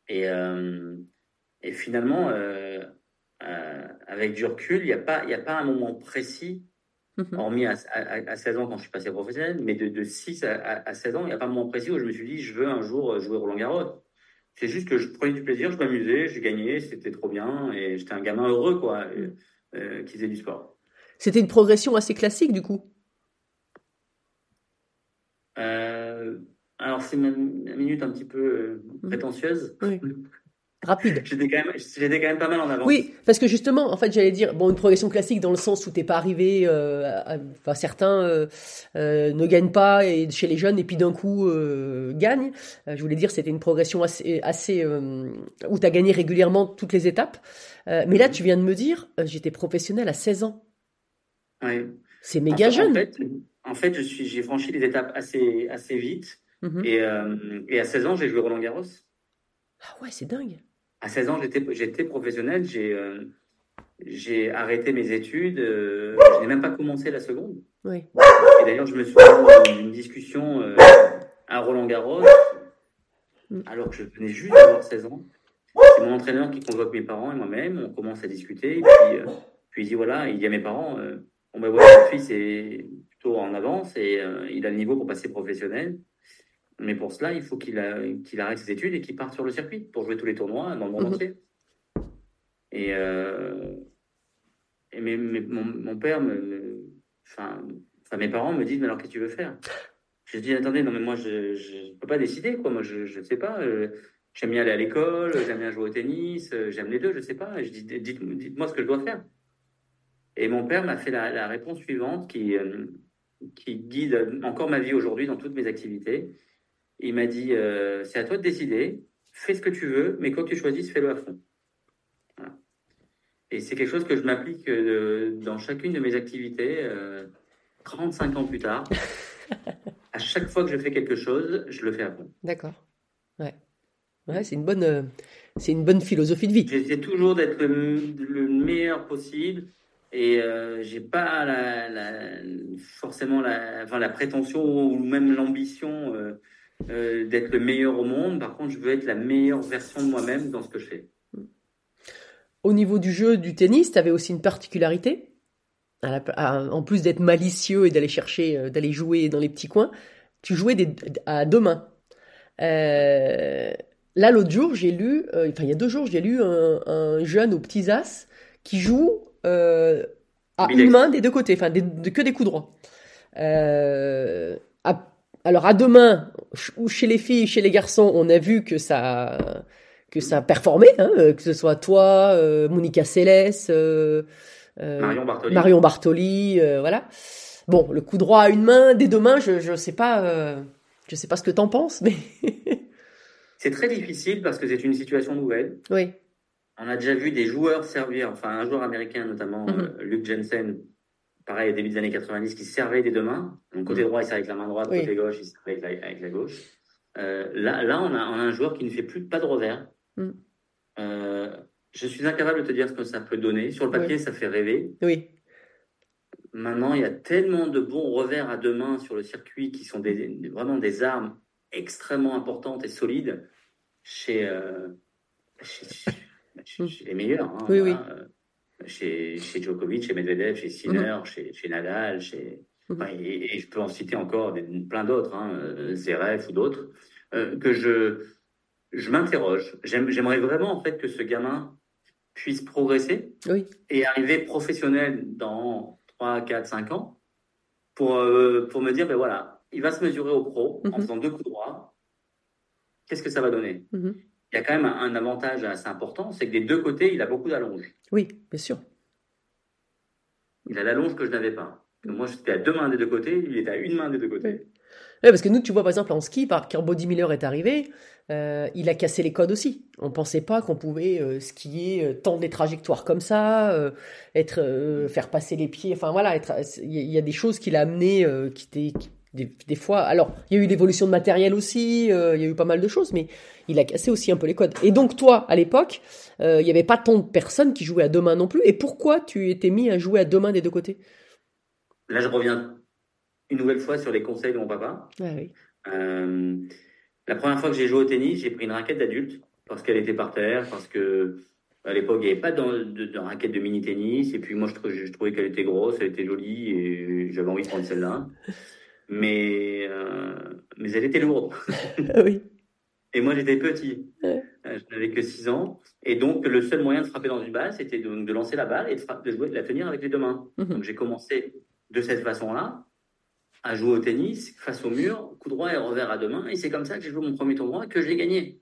Speaker 3: Et, euh, et finalement, euh, euh, avec du recul, il n'y a, pas- y a pas un moment précis,
Speaker 2: Mhm.
Speaker 3: hormis à, à- à 16 ans quand je suis passé professionnel, mais de, de 6 à, à- à 16 ans, il n'y a pas un moment précis où je me suis dit, je veux un jour jouer Roland Garros. C'est juste que je prenais du plaisir, je m'amusais, j'ai gagné, c'était trop bien, et j'étais un gamin heureux, quoi, et, euh, qui faisait du sport.
Speaker 2: C'était une progression assez classique du coup?
Speaker 3: Euh, alors, c'est ma minute un petit peu euh, prétentieuse.
Speaker 2: Oui. Rapide.
Speaker 3: J'étais quand, quand même pas mal en avance.
Speaker 2: Oui, parce que justement, en fait, j'allais dire, bon, une progression classique dans le sens où t'es pas arrivé, euh, à- enfin, certains euh, euh, ne gagnent pas et, chez les jeunes et puis d'un coup gagnent. Je voulais dire, c'était une progression assez, assez où t'as gagné régulièrement toutes les étapes. Mais là, tu viens de me dire, j'étais professionnel à 16 ans.
Speaker 3: Ouais.
Speaker 2: C'est méga
Speaker 3: en,
Speaker 2: jeune.
Speaker 3: En fait, en fait, je suis, j'ai franchi les étapes assez, assez vite.
Speaker 2: Mhm.
Speaker 3: Et, et à 16 ans, j'ai joué Roland Garros.
Speaker 2: Ah ouais, c'est dingue.
Speaker 3: À 16 ans, j'étais, j'étais professionnel. J'ai, euh, j'ai arrêté mes études. euh, je n'ai même pas commencé la seconde.
Speaker 2: Oui.
Speaker 3: Et d'ailleurs, je me souviens d'une discussion euh, à Roland Garros,
Speaker 2: Mm.
Speaker 3: alors que je venais juste d'avoir 16 ans. C'est mon entraîneur qui convoque mes parents et moi-même. On commence à discuter. Et puis, puis il dit voilà, il dit à mes parents bon ben voilà, mon fils est plutôt en avance et il a le niveau pour passer professionnel. Mais pour cela, il faut qu'il arrête ses études et qu'il parte sur le circuit pour jouer tous les tournois dans le monde
Speaker 2: Mhm.
Speaker 3: entier. Et, euh, et mon, mon père, me, enfin, mes parents me disent, mais alors qu'est-ce que tu veux faire? Je dis, attendez, non mais moi je ne peux pas décider, quoi. Moi je ne sais pas. euh, J'aime bien aller à l'école, j'aime bien jouer au tennis, euh, j'aime les deux, je sais pas. Je dis, dites- dites-moi ce que je dois faire. Et mon père m'a fait la, la réponse suivante qui, qui guide encore ma vie aujourd'hui dans toutes mes activités. Il m'a dit, euh, c'est à toi de décider, fais ce que tu veux, mais quoi que tu choisisses, fais-le à fond. Voilà. Et c'est quelque chose que je m'applique euh, dans chacune de mes activités, euh, 35 ans plus tard. à chaque fois que je fais quelque chose, je le fais à fond.
Speaker 2: D'accord. Ouais. Ouais, c'est une bonne, euh, c'est une bonne philosophie de vie.
Speaker 3: J'essaie toujours d'être le, le meilleur possible et euh, j'ai pas la, la- forcément la, enfin, la prétention ou même l'ambition euh, euh, d'être le meilleur au monde. Par contre, je veux être la meilleure version de moi-même dans ce que je fais.
Speaker 2: Au niveau du jeu du tennis, tu avais aussi une particularité. À la- à- en plus d'être malicieux et d'aller chercher, euh, d'aller jouer dans les petits coins, tu jouais des- à deux mains. Euh, là, l'autre jour, j'ai lu, euh, enfin il y a deux jours, j'ai lu un, un jeune aux petits as qui joue euh, à une main des deux côtés, enfin des- de- que des coups droits. À- alors à deux mains, ch- ou chez les filles, chez les garçons, on a vu que ça que ça performait, hein, euh, que ce soit toi, euh, Monica Seles, euh,
Speaker 3: Marion Bartoli.
Speaker 2: Marion Bartoli, voilà. Bon, le coup droit à une main, des deux mains, je je sais pas, je sais pas ce que t'en penses, mais
Speaker 3: C'est très difficile parce que c'est une situation nouvelle.
Speaker 2: oui,
Speaker 3: On a déjà vu des joueurs servir, enfin un joueur américain notamment, euh, Luke Jensen, pareil, au début des années 90, qui servait des deux mains. Donc côté
Speaker 2: Mhm.
Speaker 3: droit, il servait avec la main droite,
Speaker 2: Oui.
Speaker 3: côté gauche, il servait avec la, avec la gauche. Euh, là, là on, a, on a un joueur qui ne fait plus pas de revers.
Speaker 2: Mhm.
Speaker 3: Euh, je suis incapable de te dire ce que ça peut donner. Sur le papier, ça fait rêver.
Speaker 2: oui,
Speaker 3: Maintenant, il y a tellement de bons revers à deux mains sur le circuit qui sont des, vraiment des armes extrêmement importantes et solides chez, euh, chez, chez- chez les meilleurs. hein,
Speaker 2: Oui,
Speaker 3: voilà. Euh, Chez, chez Djokovic, chez Medvedev, chez Sinner, chez, chez Nadal, chez,
Speaker 2: Mhm.
Speaker 3: enfin, et, et je peux en citer encore des- plein d'autres, hein, euh, Zverev ou d'autres, euh, que je, je m'interroge. J'aime- J'aimerais vraiment en fait que ce gamin puisse progresser
Speaker 2: oui,
Speaker 3: et arriver professionnel dans 3, 4, 5 ans pour, euh, pour me dire, ben voilà, il va se mesurer au pro en
Speaker 2: Mhm.
Speaker 3: faisant deux coups droits. Qu'est-ce que ça va donner?
Speaker 2: Mhm.
Speaker 3: Il y a quand même un, un avantage assez important, c'est que des deux côtés, il a beaucoup d'allonge.
Speaker 2: oui, bien sûr.
Speaker 3: Il a l'allonge que je n'avais pas. Moi, j'étais à deux mains des deux côtés, il était à une main des deux côtés.
Speaker 2: Ouais, parce que nous, tu vois, par exemple, en ski, quand Body Miller est arrivé, euh, il a cassé les codes aussi. On pensait pas qu'on pouvait euh, skier euh, tant des trajectoires comme ça, euh, être, faire passer les pieds. Enfin voilà, il y, y a des choses qu'il a amenées qui étaient des, des fois. Alors, il y a eu l'évolution de matériel aussi. euh, il y a eu pas mal de choses, mais il a cassé aussi un peu les codes. Et donc toi, à l'époque, euh, il n'y avait pas tant de personnes qui jouaient à deux mains non plus. Et pourquoi tu étais mis à jouer à deux mains des deux côtés?
Speaker 3: Là, je reviens une nouvelle fois sur les conseils de mon papa.
Speaker 2: Ah oui.
Speaker 3: Euh, la première fois que j'ai joué au tennis, j'ai pris une raquette d'adulte parce qu'elle était par terre, parce que à l'époque, il n'y avait pas de, de, de raquette de mini tennis. Et puis moi, je trouvais qu'elle était grosse, elle était jolie et j'avais envie de prendre celle-là. Mais, euh, mais elle était lourde.
Speaker 2: Oui.
Speaker 3: Et moi, j'étais petit.
Speaker 2: Ouais.
Speaker 3: Euh, Je n'avais que 6 ans. Et donc, le seul moyen de frapper dans une balle, c'était de, de lancer la balle et de, jouer, de la tenir avec les deux mains.
Speaker 2: Mhm.
Speaker 3: Donc, j'ai commencé de cette façon-là à jouer au tennis face au mur, coup droit et revers à deux mains. Et c'est comme ça que j'ai joué mon premier tournoi et que je l'ai gagné.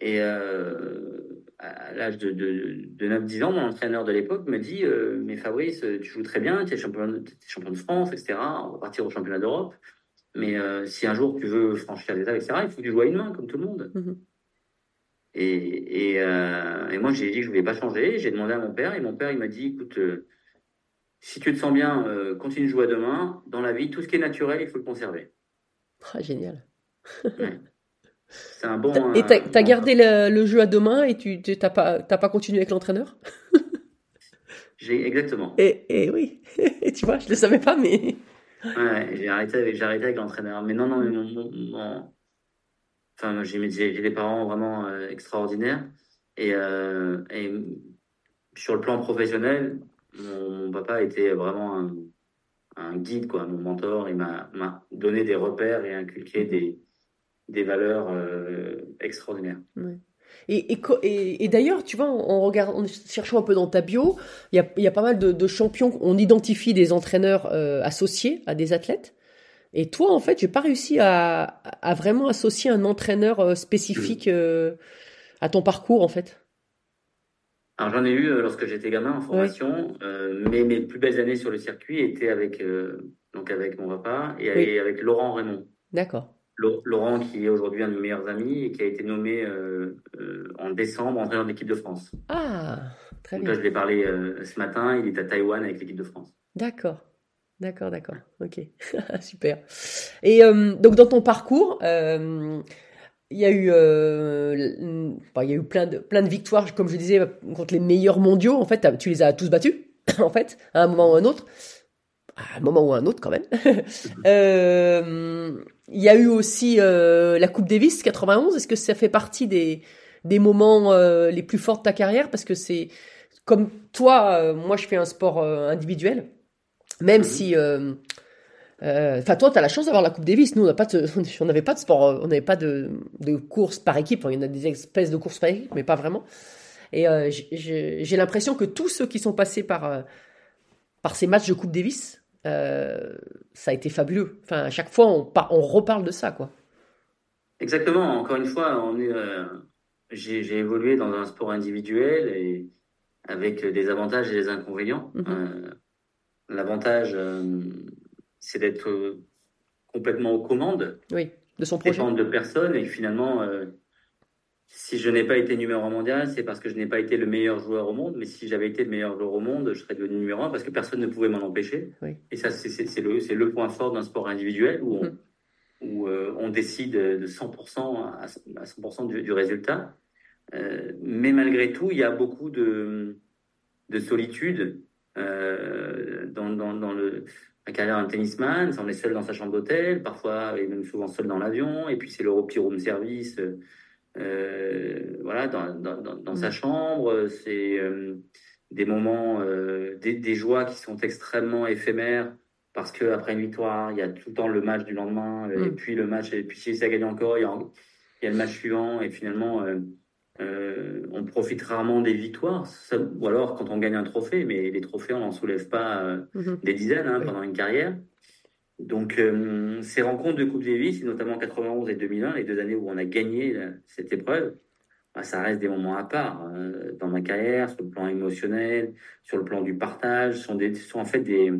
Speaker 3: Et euh, à l'âge de, de, de 9-10 ans, mon entraîneur de l'époque me dit euh, Mais Fabrice, tu joues très bien, tu es champion, de- tu es champion de France, etc. On va partir au championnat d'Europe. Mais euh, si un jour tu veux franchir les étapes, etc., il faut que tu joues à une main, comme tout le monde.
Speaker 2: Mhm.
Speaker 3: Et, et, euh, et moi, j'ai dit que je voulais pas changer. J'ai demandé à mon père, et mon père, il m'a dit Écoute, euh, si tu te sens bien, continue de jouer à deux mains. Dans la vie, tout ce qui est naturel, il faut le conserver.
Speaker 2: Ah, génial.
Speaker 3: C'est un bon.
Speaker 2: Et t'as t'as
Speaker 3: bon-
Speaker 2: gardé le, le jeu à deux mains et tu t'as pas t'as pas continué avec l'entraîneur?
Speaker 3: J'ai exactement.
Speaker 2: et, et oui, et tu vois, je le savais pas, mais
Speaker 3: Ouais, j'ai arrêté avec, j'ai arrêté avec l'entraîneur. Mais non, non, mais mon, mon- mon- enfin, j'ai, j'ai des parents vraiment euh, extraordinaires. Et, euh, et sur le plan professionnel, mon, mon papa était vraiment un, un guide, quoi, mon mentor. Il m'a, m'a donné des repères et inculqué des, des valeurs euh, extraordinaires.
Speaker 2: et, et, et, et d'ailleurs, tu vois, en, regard- en cherchant un peu dans ta bio, il y y a pas mal de, de champions. On identifie des entraîneurs euh, associés à des athlètes. Et toi, en fait, j'ai pas réussi à, à vraiment associer un entraîneur euh, spécifique euh, à ton parcours, en fait.
Speaker 3: Alors j'en ai eu euh, lorsque j'étais gamin en formation, mais mes plus belles années sur le circuit étaient avec, donc avec mon papa et
Speaker 2: Oui.
Speaker 3: et avec Laurent Raymond.
Speaker 2: D'accord.
Speaker 3: Lau- Laurent, qui est aujourd'hui un de mes meilleurs amis et qui a été nommé euh, euh, en décembre entraîneur de l'équipe de France.
Speaker 2: Ah, très
Speaker 3: Donc
Speaker 2: bien.
Speaker 3: là, je l'ai parlé euh, ce matin, il est à Taïwan avec l'équipe de France.
Speaker 2: D'accord. D'accord, d'accord. Ok. Super. Et euh, donc dans ton parcours, euh, il y a eu, euh, enfin, il y a eu plein de, plein de victoires, comme je disais, contre les meilleurs mondiaux. En fait, tu les as tous battus, en fait, à un moment ou à un autre. À un moment ou à un autre, quand même. Euh, il y a eu aussi euh, la Coupe Davis 91. Est-ce que ça fait partie des, des moments euh, les plus forts de ta carrière? Parce que c'est comme toi, euh, moi je fais un sport individuel, même si, enfin toi tu as la chance d'avoir la Coupe Davis. Nous on n'avait pas de sport, on n'avait pas de, de course par équipe. Il y en a des espèces de courses par équipe, mais pas vraiment. Et j'ai- l'impression que tous ceux qui sont passés par par ces matchs de Coupe Davis, euh, ça a été fabuleux. Enfin, à chaque fois, on, on reparle de ça, quoi.
Speaker 3: Exactement, encore une fois, on est, euh, j'ai, évolué dans un sport individuel et avec des avantages et des inconvénients.
Speaker 2: Mhm.
Speaker 3: Euh, l'avantage, c'est d'être complètement aux commandes.
Speaker 2: Oui, de son projet.
Speaker 3: dépendre de personnes et finalement, si je n'ai pas été numéro un mondial, c'est parce que je n'ai pas été le meilleur joueur au monde. Mais si j'avais été le meilleur joueur au monde, je serais devenu numéro un parce que personne ne pouvait m'en empêcher.
Speaker 2: Oui.
Speaker 3: Et ça, c'est le, point fort d'un sport individuel où on, où, euh, on décide de 100% à, à 100% du, du résultat. Euh, mais malgré tout, il y a beaucoup de, de solitude euh, dans, dans, dans le, la carrière d'un tennisman. On est seul dans sa chambre d'hôtel, parfois et même souvent seul dans l'avion. Et puis c'est le petit room service, voilà, dans, dans, sa chambre. C'est euh, des moments, euh, des, des joies qui sont extrêmement éphémères. Parce qu'après une victoire, il y a tout le temps le match du lendemain, euh, et
Speaker 2: Mm.
Speaker 3: puis le match, et puis si ça gagne encore, il y a, il y a le match suivant, et finalement, euh, euh, on profite rarement des victoires, Ça- ou alors quand on gagne un trophée, mais les trophées, on n'en soulève pas euh,
Speaker 2: Mhm.
Speaker 3: des dizaines hein, pendant une carrière. Donc, euh, ces rencontres de Coupe Davis, notamment 91 et 2001, les deux années où on a gagné euh, cette épreuve, bah, ça reste des moments à part euh, dans ma carrière, sur le plan émotionnel, sur le plan du partage. Ce sont, des, en fait des,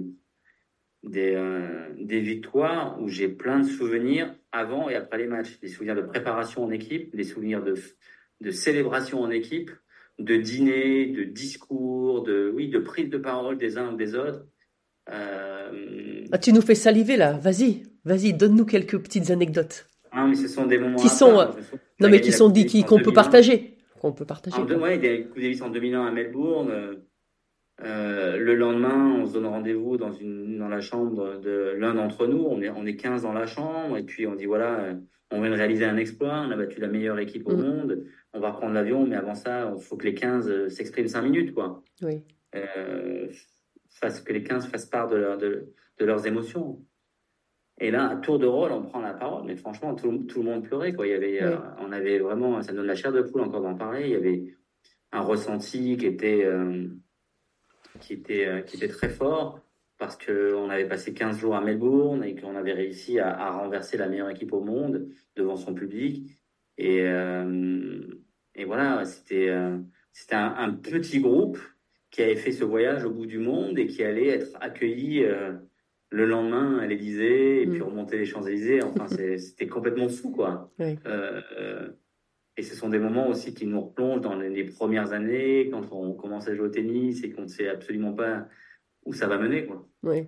Speaker 3: des victoires où j'ai plein de souvenirs avant et après les matchs. Des souvenirs de préparation en équipe, des souvenirs de, de célébration en équipe, de dîner, de discours, de, oui, de prise de parole des uns ou des autres. Euh,
Speaker 2: Ah, tu nous fais saliver là. Vas-y, vas-y, donne-nous quelques petites anecdotes.
Speaker 3: ah, mais ce sont des moments
Speaker 2: Qui sont,
Speaker 3: part.
Speaker 2: euh, Non, mais qui sont
Speaker 3: Coupe
Speaker 2: dit,
Speaker 3: Davis
Speaker 2: qui
Speaker 3: en
Speaker 2: qu'on peut
Speaker 3: 2001.
Speaker 2: partager, qu'on peut partager.
Speaker 3: En deux, ouais, des Coupe Davis en 2001 à Melbourne. euh, le lendemain, on se donne rendez-vous dans, une, dans la chambre de l'un d'entre nous. On est, on est 15 dans la chambre. Et puis, on dit voilà, on vient de réaliser un exploit. On a battu la meilleure équipe au
Speaker 2: Mm.
Speaker 3: monde. On va reprendre l'avion. Mais avant ça, il faut que les 15 euh, s'expriment 5 minutes. Quoi.
Speaker 2: Oui.
Speaker 3: Euh, fassent- que les 15 fassent part de, leur- de, de leurs émotions. Et là, à tour de rôle, on prend la parole. Mais franchement, tout, le- tout le monde pleurait. Quoi. Il y avait, euh, on avait vraiment, ça donne la chair de poule encore d'en parler. Il y avait un ressenti qui était, euh, qui était, euh, qui était très fort parce qu'on avait passé 15 jours à Melbourne et qu'on avait réussi à, à renverser la meilleure équipe au monde devant son public. Et, euh, et voilà, c'était euh, un petit groupe qui avait fait ce voyage au bout du monde et qui allait être accueilli euh, le lendemain à l'Élysée et
Speaker 2: Mm.
Speaker 3: puis remonter les Champs-Élysées. Enfin, c'était complètement fou, quoi.
Speaker 2: Oui.
Speaker 3: Euh, euh, et ce sont des moments aussi qui nous replongent dans les, les premières années, quand on commence à jouer au tennis et qu'on ne sait absolument pas où ça va mener, quoi.
Speaker 2: Oui.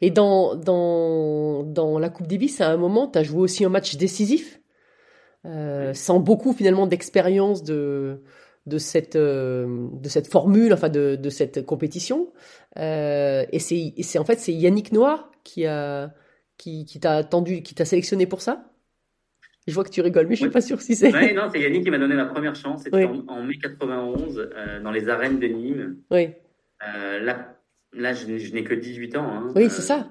Speaker 2: Et dans, dans, dans la Coupe Davis, à un moment, tu as joué aussi un match décisif, euh, sans beaucoup finalement d'expérience de, de, cette, euh, de cette formule, enfin de, de cette compétition. Euh, et c'est c'est- en fait c'est Yannick Noir qui a qui, qui t'a attendu, qui t'a sélectionné pour ça? Je vois que tu rigoles, mais je suis
Speaker 3: Oui.
Speaker 2: pas sûre si c'est.
Speaker 3: Non, c'est Yannick qui m'a donné la première chance. C'était
Speaker 2: Oui.
Speaker 3: en, en mai 91, euh, dans les arènes de Nîmes.
Speaker 2: Oui,
Speaker 3: là, là, je, n'ai- je n'ai que 18 ans. hein.
Speaker 2: oui, c'est ça.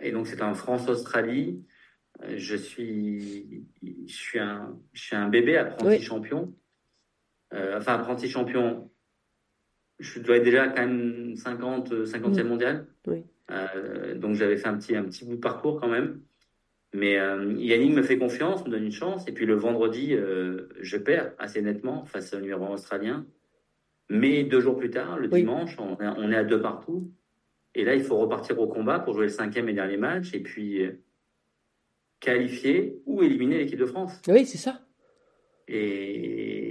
Speaker 3: Et donc, c'était en France-Australie. Je suis, je suis un, je suis un bébé apprenti
Speaker 2: Oui.
Speaker 3: champion. Euh, enfin, apprenti champion. Je dois être déjà quand même 50, euh, 50e
Speaker 2: Mm.
Speaker 3: mondial.
Speaker 2: Oui.
Speaker 3: Euh, donc, j'avais fait un petit, un petit bout de parcours quand même. Mais euh, Yannick me fait confiance, me donne une chance. Et puis le vendredi, euh, je perds assez nettement face au numéro un australien. Mais deux jours plus tard, le
Speaker 2: Oui.
Speaker 3: dimanche, on est, on est à deux partout. Et là, il faut repartir au combat pour jouer le cinquième et dernier match. Et puis euh, qualifier ou éliminer l'équipe de France.
Speaker 2: Oui, c'est ça.
Speaker 3: Et,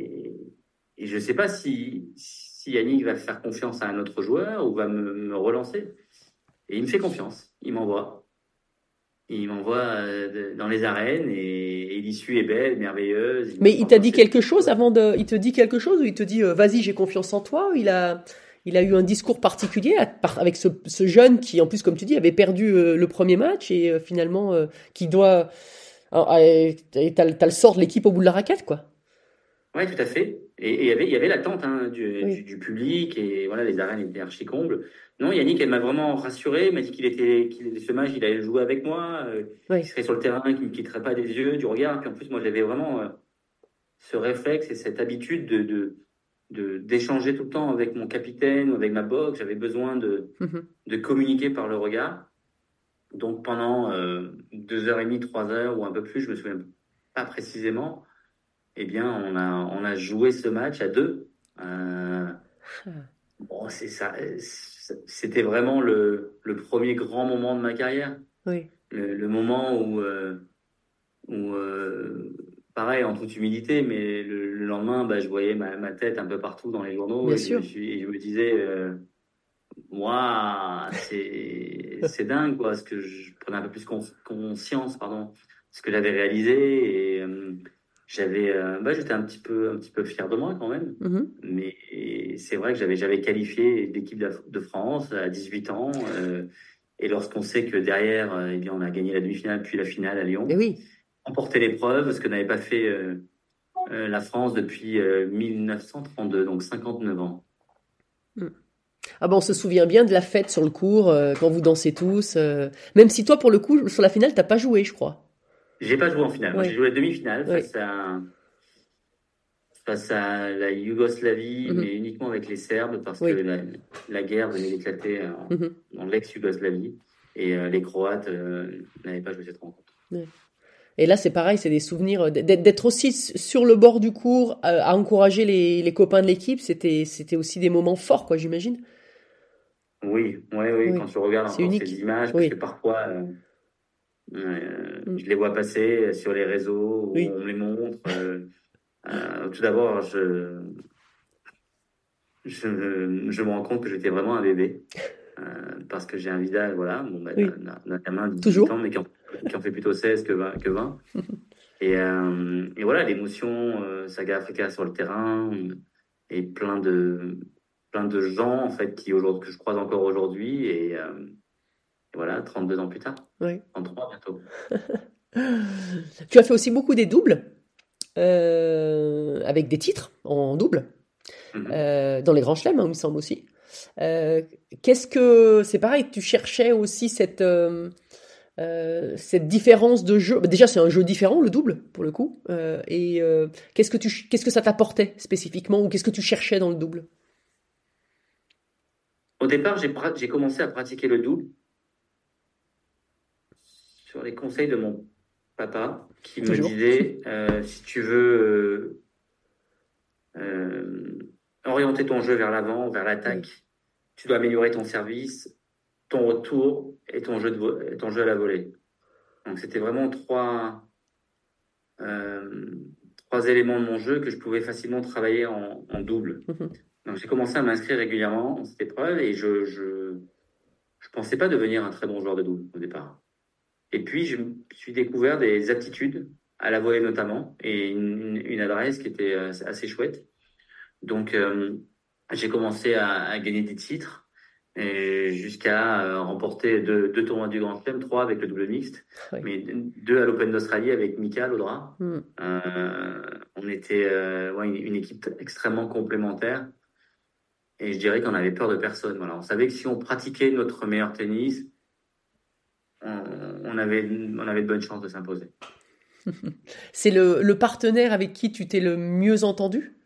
Speaker 3: et je ne sais pas si, si Yannick va faire confiance à un autre joueur ou va me, me relancer. Et il me fait confiance. Il m'envoie. Il m'envoie euh, dans les arènes et, et l'issue est belle, merveilleuse.
Speaker 2: Mais il t'a dit quelque chose avant de. Il te dit quelque chose ou il te dit euh, vas-y, j'ai confiance en toi ou il a, il a eu un discours particulier avec ce, ce jeune qui, en plus, comme tu dis, avait perdu euh, le premier match et euh, finalement qui doit. t'as le sort de l'équipe au bout de la raquette, quoi.
Speaker 3: Oui, tout à fait. Et il y avait, y avait l'attente hein, du,
Speaker 2: Oui.
Speaker 3: du, du public et voilà, les arènes étaient archi combles. Non, Yannick, elle m'a vraiment rassuré. M'a dit qu'il était, qu'il, ce match, il allait jouer avec moi, euh,
Speaker 2: Oui.
Speaker 3: qu'il serait sur le terrain, qu'il ne me quitterait pas des yeux, du regard. Puis en plus, moi, j'avais vraiment euh, ce réflexe et cette habitude de, de, de- d'échanger tout le temps avec mon capitaine ou avec ma boxe. J'avais besoin de,
Speaker 2: Mhm.
Speaker 3: de communiquer par le regard. Donc pendant euh, deux heures et demie, trois heures ou un peu plus, je me souviens pas précisément, eh bien on a, on a joué ce match à deux. Euh, bon, c'est ça, c'était vraiment le, le premier grand moment de ma carrière.
Speaker 2: Oui.
Speaker 3: Le, le moment où, euh, où euh, pareil, en toute humilité, mais le, le lendemain, bah, je voyais ma, ma tête un peu partout dans les journaux
Speaker 2: Bien
Speaker 3: et,
Speaker 2: sûr.
Speaker 3: Je, et je me disais, Waouh, c'est c'est dingue quoi, parce que je prenais un peu plus con- conscience, pardon, de ce que j'avais réalisé et j'avais, euh, bah, j'étais un petit peu un petit peu fier de moi quand même.
Speaker 2: Mhm.
Speaker 3: Mais c'est vrai que j'avais j'avais qualifié l'équipe de France à 18 ans euh, et lorsqu'on sait que derrière, euh, eh bien, on a gagné la demi-finale puis la finale à Lyon,
Speaker 2: Et oui.
Speaker 3: remporté l'épreuve, ce que n'avait pas fait euh, la France depuis euh, 1932, donc 59 ans.
Speaker 2: Ah ben, on se souvient bien de la fête sur le cours euh, quand vous dansez tous. euh, Même si toi, pour le coup, sur la finale, t'as pas joué, je crois.
Speaker 3: J'ai pas joué en finale.
Speaker 2: Oui.
Speaker 3: J'ai joué la demi-finale
Speaker 2: Oui.
Speaker 3: face à face à la Yougoslavie,
Speaker 2: Mhm.
Speaker 3: mais uniquement avec les Serbes parce
Speaker 2: Oui.
Speaker 3: que la, la guerre venait d'éclater en-
Speaker 2: Mhm.
Speaker 3: dans l'ex-Yougoslavie et euh, les Croates euh, n'avaient pas joué cette rencontre.
Speaker 2: Et là, c'est pareil, c'est des souvenirs euh, d'être aussi sur le bord du cours, à encourager les, les copains de l'équipe. C'était, c'était aussi des moments forts, quoi, j'imagine.
Speaker 3: Oui, ouais, oui,
Speaker 2: Oui.
Speaker 3: quand tu regardes
Speaker 2: C'est
Speaker 3: encore
Speaker 2: unique.
Speaker 3: ces images,
Speaker 2: Oui.
Speaker 3: parce que parfois, euh, euh,
Speaker 2: Mm.
Speaker 3: je les vois passer sur les réseaux,
Speaker 2: Oui.
Speaker 3: on me les montre. euh, euh, tout d'abord, je, je, je me rends compte que j'étais vraiment un bébé, euh, parce que j'ai un visage, voilà, bon, bah,
Speaker 2: Oui.
Speaker 3: d'un- gamin de 18
Speaker 2: Toujours.
Speaker 3: ans, mais qui en, qui en fait plutôt 16 que 20. Que 20. Et, et voilà, l'émotion, Saga Africa sur le terrain, et plein de, plein de gens, en fait, qui aujourd'hui, que je croise encore aujourd'hui, et, euh, et voilà, 32 ans plus tard,
Speaker 2: Oui.
Speaker 3: 33 bientôt.
Speaker 2: Tu as fait aussi beaucoup des doubles, euh, avec des titres en double,
Speaker 3: Mhm.
Speaker 2: euh, dans les grands chelems, hein, il me semble aussi. Euh, Qu'est-ce que c'est pareil, tu cherchais aussi cette cette différence de jeu? Bah, Déjà, c'est un jeu différent le double pour le coup. Et qu'est-ce que tu qu'est-ce que ça t'apportait spécifiquement ou qu'est-ce que tu cherchais dans le double?
Speaker 3: Au départ, j'ai commencé à pratiquer le double sur les conseils de mon papa qui me disait euh, si tu veux euh, euh, orienter ton jeu vers l'avant, vers l'attaque, tu dois améliorer ton service, ton retour et ton jeu, de et ton jeu à la volée. Donc c'était vraiment trois, trois éléments de mon jeu que je pouvais facilement travailler en, en double.
Speaker 2: Mhm.
Speaker 3: Donc j'ai commencé à m'inscrire régulièrement dans cette épreuve et je je je pensais pas devenir un très bon joueur de double au départ. Et puis je me suis découvert des aptitudes à la volée notamment et une, une adresse qui était euh, assez chouette. Donc euh, j'ai commencé à, à gagner des titres jusqu'à euh, remporter deux, deux tournois du Grand Chelem, trois avec le double mixte,
Speaker 2: Oui.
Speaker 3: mais deux à l'Open d'Australie avec Mika Laudra.
Speaker 2: Hmm.
Speaker 3: Euh, on était ouais, une, une équipe extrêmement complémentaire. Et je dirais qu'on avait peur de personne. Voilà. On savait que si on pratiquait notre meilleur tennis, on, on avait, on avait de bonnes chances de s'imposer.
Speaker 2: C'est le, le partenaire avec qui tu t'es le mieux entendu,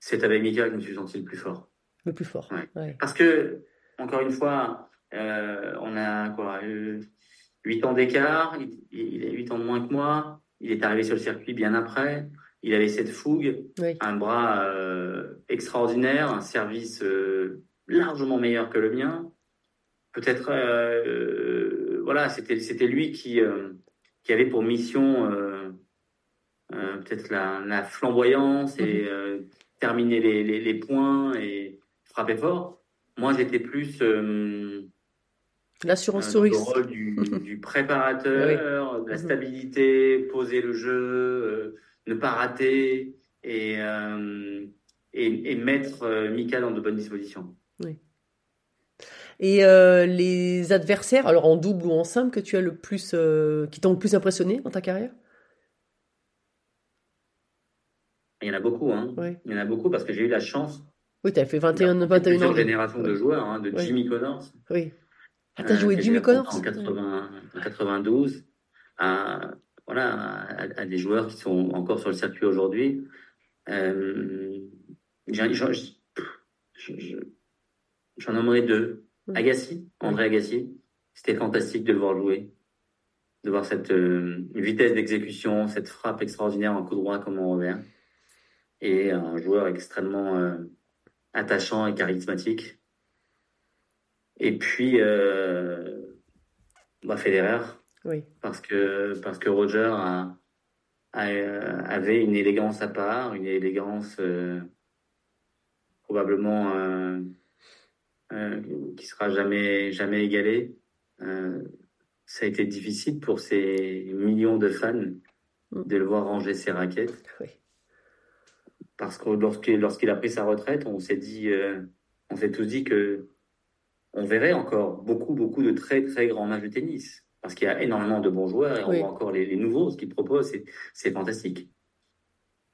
Speaker 3: C'est avec Mika que je me suis senti le plus fort.
Speaker 2: le plus fort.
Speaker 3: Ouais.
Speaker 2: Ouais.
Speaker 3: Parce que, encore une fois, euh, on a quoi, euh, 8 ans d'écart, il, il a 8 ans de moins que moi, il est arrivé sur le circuit bien après, il avait cette fougue,
Speaker 2: Oui.
Speaker 3: un bras euh, extraordinaire, un service euh, largement meilleur que le mien. Peut-être, voilà, c'était c'était lui qui euh, qui avait pour mission euh, euh, peut-être la, la flamboyance et euh, terminer les, les, les points et frapper fort. Moi, j'étais plus
Speaker 2: L'assurance
Speaker 3: euh, le rôle du, du préparateur, de la
Speaker 2: Mhm.
Speaker 3: stabilité, poser le jeu, euh, ne pas rater et, euh, et, et mettre Mika dans de bonnes dispositions.
Speaker 2: Et euh, les adversaires, alors en double ou en simple, que tu as le plus, euh, qui t'ont le plus impressionné dans ta carrière?
Speaker 3: Il y en a beaucoup, hein. Il y en a beaucoup parce que j'ai eu la chance
Speaker 2: Oui, tu as fait 21, 21 ans.
Speaker 3: plusieurs
Speaker 2: de- Ouais.
Speaker 3: joueurs, hein, de
Speaker 2: Ouais.
Speaker 3: Jimmy Connors.
Speaker 2: Oui. Ah, t'as
Speaker 3: euh,
Speaker 2: joué Jimmy Connors?
Speaker 3: en, 80, en 92 à, voilà, à, à des joueurs qui sont encore sur le circuit aujourd'hui. J'en- j'en je- je- j'en nommerai deux.
Speaker 2: Mm.
Speaker 3: Agassi, André Agassi, c'était fantastique de le voir jouer, de voir cette euh, vitesse d'exécution, cette frappe extraordinaire en coup droit comme en revers. Et un joueur extrêmement euh, attachant et charismatique. Et puis, euh, bah Federer,
Speaker 2: Oui.
Speaker 3: parce que, parce que Roger a, a, avait une élégance à part, une élégance euh, probablement qui sera jamais, jamais égalée. Euh, ça a été difficile pour ces millions de fans de le voir ranger ses raquettes.
Speaker 2: Oui.
Speaker 3: Parce que lorsqu'il a pris sa retraite, on s'est dit, euh, on s'est tous dit que on verrait encore beaucoup, beaucoup de très, très grands matchs de tennis. Parce qu'il y a énormément de bons joueurs et on voit encore les, les nouveaux, ce qu'ils proposent, c'est- c'est fantastique.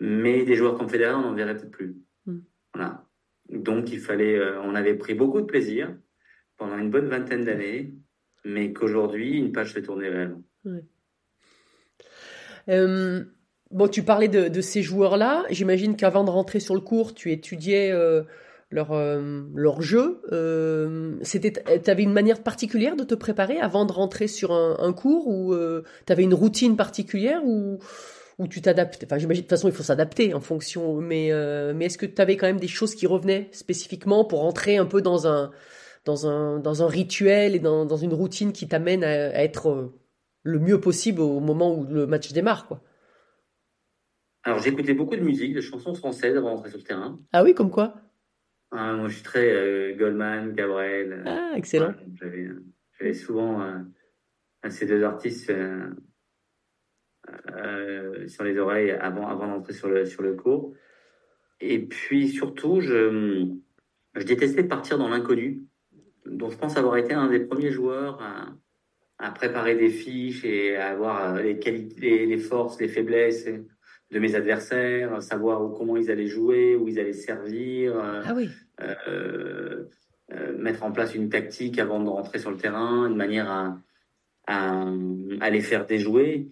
Speaker 3: Mais des joueurs comme Federer, on n'en verrait peut-être plus.
Speaker 2: Mm.
Speaker 3: Voilà. Donc, il fallait, euh, on avait pris beaucoup de plaisir pendant une bonne vingtaine d'années, mais qu'aujourd'hui, une page se tournait réellement.
Speaker 2: Euh, tu parlais de, ces joueurs-là. J'imagine qu'avant de rentrer sur le cours, tu étudiais euh, leur, leur jeu. C'était, t'avais une manière particulière de te préparer avant de rentrer sur un, cours ou tu avais une routine particulière ou, ou tu t'adaptes Enfin, j'imagine de toute façon il faut s'adapter en fonction. Mais euh, mais est-ce que tu avais quand même des choses qui revenaient spécifiquement pour entrer un peu dans un dans un dans un rituel et dans, dans une routine qui t'amène à, à être euh, le mieux possible au moment où le match démarre, quoi?
Speaker 3: Alors, j'écoutais beaucoup de musique, de chansons françaises avant d'entrer sur le terrain.
Speaker 2: Ah oui, comme quoi?
Speaker 3: Ah, moi, je suis très euh, Goldman, Gabriel.
Speaker 2: Ah, excellent.
Speaker 3: ouais, j'avais, j'avais souvent euh, ces deux artistes euh, sur les oreilles avant, avant d'entrer sur le, sur le cours. Et puis, surtout, je, je détestais partir dans l'inconnu, dont je pense avoir été un des premiers joueurs à, à préparer des fiches et à avoir euh, les qualités, les, forces, les faiblesses de mes adversaires, savoir comment ils allaient jouer, où ils allaient servir, euh,
Speaker 2: Ah oui.
Speaker 3: euh, euh, mettre en place une tactique avant de rentrer sur le terrain, une manière à, à, à les faire déjouer.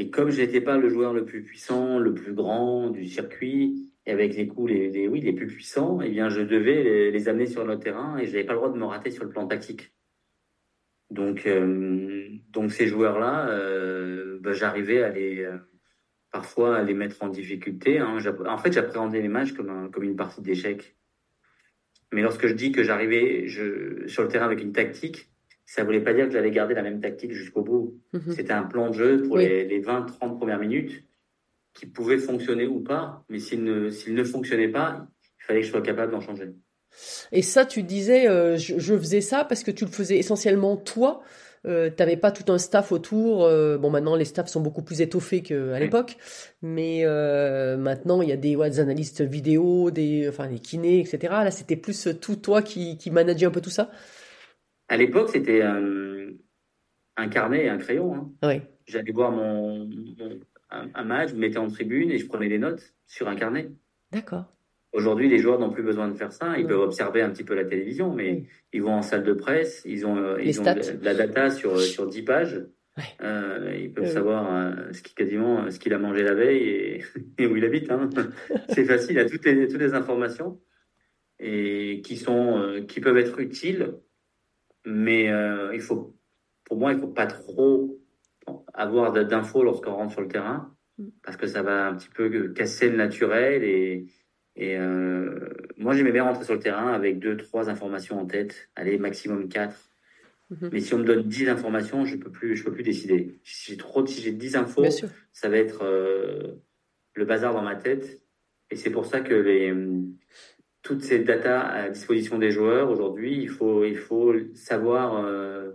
Speaker 3: Et comme je n'étais pas le joueur le plus puissant, le plus grand du circuit, et avec les coups les, oui, les plus puissants, eh bien, je devais les, amener sur le terrain et je n'avais pas le droit de me rater sur le plan tactique. Donc, euh, donc ces joueurs-là, euh, bah, j'arrivais à les, euh, parfois à les mettre en difficulté. hein. En fait, j'appréhendais les matchs comme, comme une partie d'échecs. Mais lorsque je dis que j'arrivais sur le terrain avec une tactique, ça voulait pas dire que j'allais garder la même tactique jusqu'au bout.
Speaker 2: Mhm.
Speaker 3: C'était un plan de jeu pour
Speaker 2: Oui.
Speaker 3: les, les 20-30 premières minutes qui pouvait fonctionner ou pas. Mais s'il ne, s'il ne fonctionnait pas, il fallait que je sois capable d'en changer.
Speaker 2: Et ça, tu disais, euh, je, je faisais ça parce que tu le faisais essentiellement toi. Euh, T'avais pas tout un staff autour. euh, bon, maintenant les staffs sont beaucoup plus étoffés qu'à l'époque, mais euh, maintenant il y a des, ouais, des analystes vidéo, des, enfin des kinés, etc. Là, c'était plus tout toi qui, qui manageait un peu tout ça.
Speaker 3: À l'époque, c'était euh, un carnet et un crayon. hein.
Speaker 2: Ouais.
Speaker 3: J'allais voir mon, mon- un, un match, je me mettais en tribune et je prenais des notes sur un carnet.
Speaker 2: D'accord.
Speaker 3: Aujourd'hui, les joueurs n'ont plus besoin de faire ça. Ils peuvent observer un petit peu la télévision, mais
Speaker 2: Oui.
Speaker 3: ils vont en salle de presse, ils ont, euh, ils ont de la data sur, sur 10 pages.
Speaker 2: Ouais.
Speaker 3: Euh, ils peuvent
Speaker 2: Oui.
Speaker 3: savoir euh, ce qui, quasiment euh, ce qu'il a mangé la veille et, et où il habite. hein. C'est facile, il a toutes les, toutes les informations et qui, sont, euh, qui peuvent être utiles, mais euh, il faut, pour moi, il ne faut pas trop avoir d'infos lorsqu'on rentre sur le terrain
Speaker 2: Mm.
Speaker 3: parce que ça va un petit peu casser le naturel et, et euh, moi, j'aimais bien rentrer sur le terrain avec deux, trois informations en tête, allez, maximum quatre.
Speaker 2: Mhm.
Speaker 3: Mais si on me donne 10 informations, je peux plus, je peux plus décider. Si j'ai trop, si j'ai 10 infos, ça va être euh, le bazar dans ma tête. Et c'est pour ça que les, toutes ces datas à disposition des joueurs aujourd'hui, il faut, il faut savoir euh,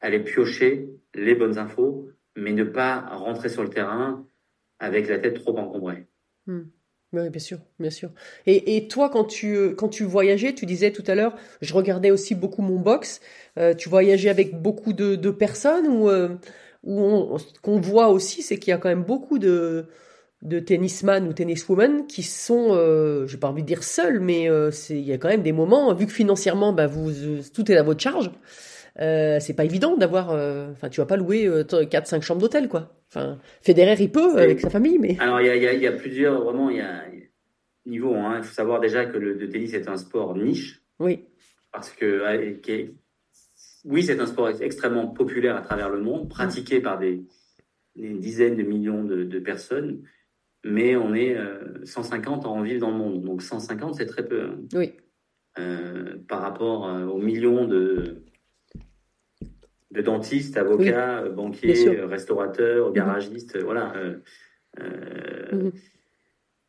Speaker 3: aller piocher les bonnes infos, mais ne pas rentrer sur le terrain avec la tête trop encombrée.
Speaker 2: Oui, bien sûr, bien sûr. Et, toi, quand tu, euh, quand tu voyageais, tu disais tout à l'heure, je regardais aussi beaucoup mon box. Euh, tu voyageais avec beaucoup de, de personnes ou où on, ce qu'on voit aussi, c'est qu'il y a quand même beaucoup de, de tennisman ou tenniswoman qui sont, euh, j'ai pas envie de dire seuls, mais euh, il y a quand même des moments, vu que financièrement, bah, vous, euh, tout est à votre charge. Euh, c'est pas évident d'avoir, euh, enfin, tu vas pas louer euh, 4-5 chambres d'hôtel, quoi. Enfin, Federer, il peut avec sa famille, mais
Speaker 3: Alors, il y a, y a- y a plusieurs, vraiment, il y a niveaux. hein. Il faut savoir déjà que le, le tennis est un sport niche.
Speaker 2: oui,
Speaker 3: parce que oui, c'est un sport ex- extrêmement populaire à travers le monde, pratiqué par des, des dizaines de millions de, de personnes, mais on est euh, 150 en ville dans le monde. Donc 150, c'est très peu hein.
Speaker 2: oui,
Speaker 3: Euh, par rapport euh, aux millions de, de dentistes, avocats, banquiers, restaurateurs,
Speaker 2: Mhm.
Speaker 3: garagistes, voilà. euh, euh,
Speaker 2: Mhm.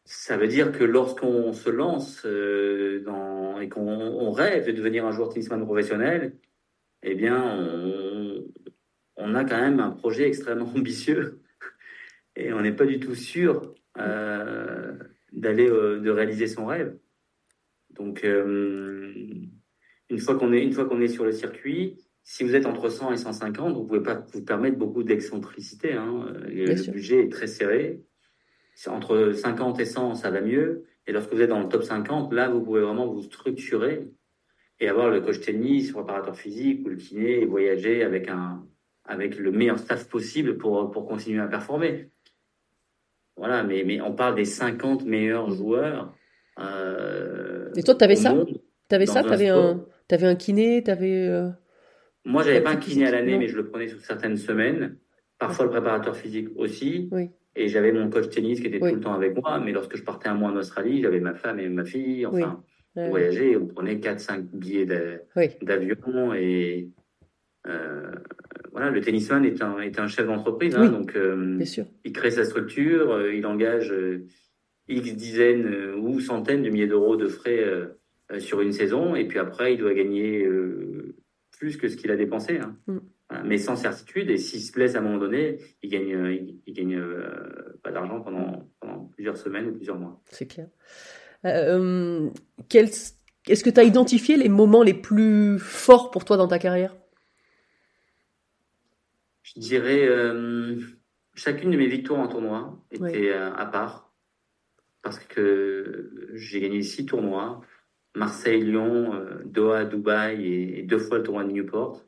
Speaker 3: ça veut dire que lorsqu'on se lance dans, et qu'on on rêve de devenir un joueur tennisman professionnel, eh bien, on, on a quand même un projet extrêmement ambitieux et on n'est pas du tout sûr euh, d'aller euh, de réaliser son rêve. Donc, euh, une fois qu'on est une fois qu'on est sur le circuit, si vous êtes entre 100 et 150, vous pouvez pas vous permettre beaucoup d'excentricité. Hein. Le,
Speaker 2: sûr.
Speaker 3: budget est très serré. Entre 50 et 100, ça va mieux. Et lorsque vous êtes dans le top 50, là, vous pouvez vraiment vous structurer et avoir le coach tennis, le préparateur physique ou le kiné et voyager avec un avec le meilleur staff possible pour, pour continuer à performer. Voilà, mais, mais on parle des 50 meilleurs
Speaker 2: Mhm.
Speaker 3: joueurs. euh,
Speaker 2: Et toi, t'avais ça. T'avais ça, t'avais un, t'avais un kiné, t'avais. euh,
Speaker 3: Moi, j'avais pas un kiné à l'année, mais je le prenais sur certaines semaines parfois le préparateur physique aussi.
Speaker 2: Oui.
Speaker 3: Et j'avais mon coach tennis qui était
Speaker 2: Oui.
Speaker 3: tout le temps avec moi. Mais lorsque je partais un mois en Australie, j'avais ma femme et ma fille. Enfin,
Speaker 2: Ouais,
Speaker 3: on voyageait, on prenait 4-5 billets d'a-
Speaker 2: Oui.
Speaker 3: d'avion. Et voilà, le tennisman est un, est un chef d'entreprise. hein,
Speaker 2: Oui.
Speaker 3: donc, euh,
Speaker 2: Bien sûr.
Speaker 3: il crée sa structure, euh, il engage euh, X dizaines euh, ou centaines de milliers d'euros de frais euh, euh, sur une saison, et puis après, il doit gagner euh, plus que ce qu'il a dépensé. hein.
Speaker 2: Mm.
Speaker 3: Voilà, Mais sans certitude, et s'il se blesse à un moment donné, il gagne, euh, il, il gagne euh, pas d'argent pendant, pendant plusieurs semaines ou plusieurs mois.
Speaker 2: C'est clair. Euh, quel- Est-ce que tu as identifié les moments les plus forts pour toi dans ta carrière?
Speaker 3: Je dirais, euh, chacune de mes victoires en tournoi était
Speaker 2: Oui.
Speaker 3: euh, à part, parce que j'ai gagné six tournois, Marseille, Lyon, euh, Doha, Dubaï et, et deux fois le tournoi de Newport.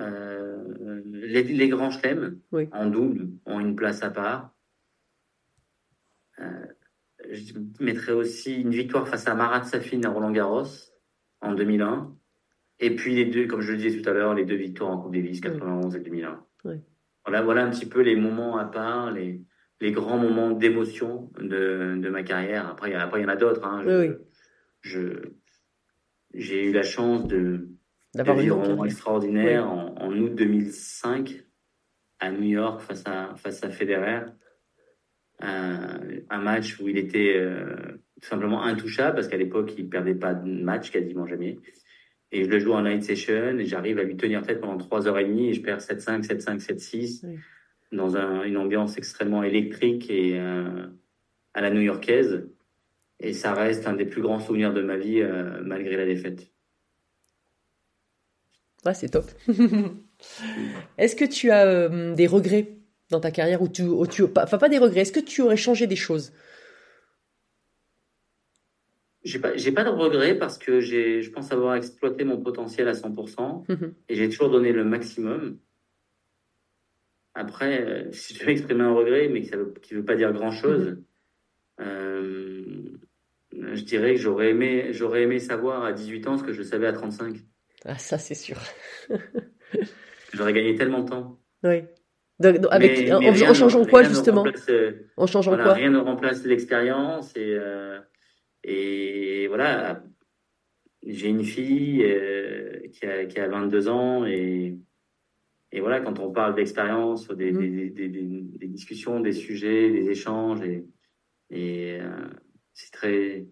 Speaker 3: Euh, les, les grands chelems
Speaker 2: Oui.
Speaker 3: en double ont une place à part. Euh, je mettrais aussi une victoire face à Marat Safin à Roland Garros en 2001. Et puis les deux, comme je le disais tout à l'heure, les deux victoires en Coupe Davis, 91 et 2001.
Speaker 2: Oui.
Speaker 3: Voilà, voilà un petit peu les moments à part, les, les grands moments d'émotion de, de ma carrière. Après, il y a- après, il y en a d'autres. Hein. Je-
Speaker 2: Oui, oui.
Speaker 3: je- j'ai eu la chance de, de vivre un moment extraordinaire en, en août 2005 à New York face à, face à Federer. Un, un match où il était euh, tout simplement intouchable parce qu'à l'époque, il perdait pas de match quasiment jamais. Et je le joue en night session et j'arrive à lui tenir tête pendant 3h30 et je perds 7-5, 7-5, 7-6
Speaker 2: Oui.
Speaker 3: dans un- une ambiance extrêmement électrique et euh, à la new-yorkaise. Et ça reste un des plus grands souvenirs de ma vie euh, malgré la défaite.
Speaker 2: Ouais, c'est top. Est-ce que tu as euh, des regrets dans ta carrière ou tu, ou tu enfin pas des regrets, est-ce que tu aurais changé des choses
Speaker 3: J'ai pas, j'ai pas de regrets parce que j'ai, je pense avoir exploité mon potentiel à 100%
Speaker 2: Mhm.
Speaker 3: et j'ai toujours donné le maximum. Après, euh, si je veux exprimer un regret, mais que ça veut, qui veut pas dire grand-chose, euh, je dirais que j'aurais aimé, j'aurais aimé savoir à 18 ans ce que je savais à 35.
Speaker 2: Ah, ça c'est sûr.
Speaker 3: J'aurais gagné tellement de temps.
Speaker 2: Oui. Donc, donc, avec,
Speaker 3: Mais-
Speaker 2: en,
Speaker 3: mais
Speaker 2: changeant
Speaker 3: ne-
Speaker 2: quoi
Speaker 3: ne
Speaker 2: justement
Speaker 3: euh,
Speaker 2: En changeant
Speaker 3: Voilà,
Speaker 2: quoi
Speaker 3: rien ne remplace l'expérience et euh, et voilà. J'ai une fille euh, qui a qui a 22 ans et et voilà quand on parle d'expérience, des,
Speaker 2: Mhm.
Speaker 3: des, des, des, des discussions, des sujets, des échanges et et euh, c'est très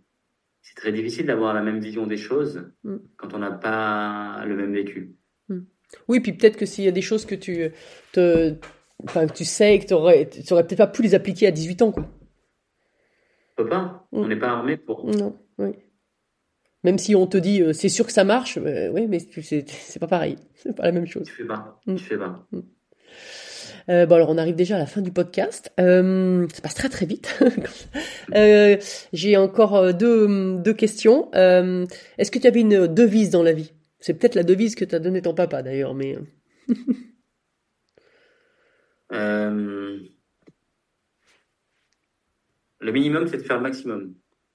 Speaker 3: c'est très difficile d'avoir la même vision des choses
Speaker 2: Mhm.
Speaker 3: quand on n'a pas le même vécu.
Speaker 2: Oui, puis peut-être que s'il y a des choses que tu te, enfin, que tu sais et que tu aurais, aurais peut-être pas pu les appliquer à 18 ans, quoi.
Speaker 3: On peut pas, on n'est pas armé pour.
Speaker 2: Non, oui. Même si on te dit euh, c'est sûr que ça marche, euh, oui, mais c'est pas pareil, c'est pas la même chose.
Speaker 3: Tu fais pas,
Speaker 2: Mhm.
Speaker 3: tu fais pas.
Speaker 2: Euh, bon alors on arrive déjà à la fin du podcast. Euh, ça passe très très vite. Euh, J'ai encore deux, deux questions. Est-ce que tu avais une devise dans la vie? C'est peut-être la devise que t'a donné ton papa d'ailleurs, mais
Speaker 3: le minimum, c'est de faire le maximum.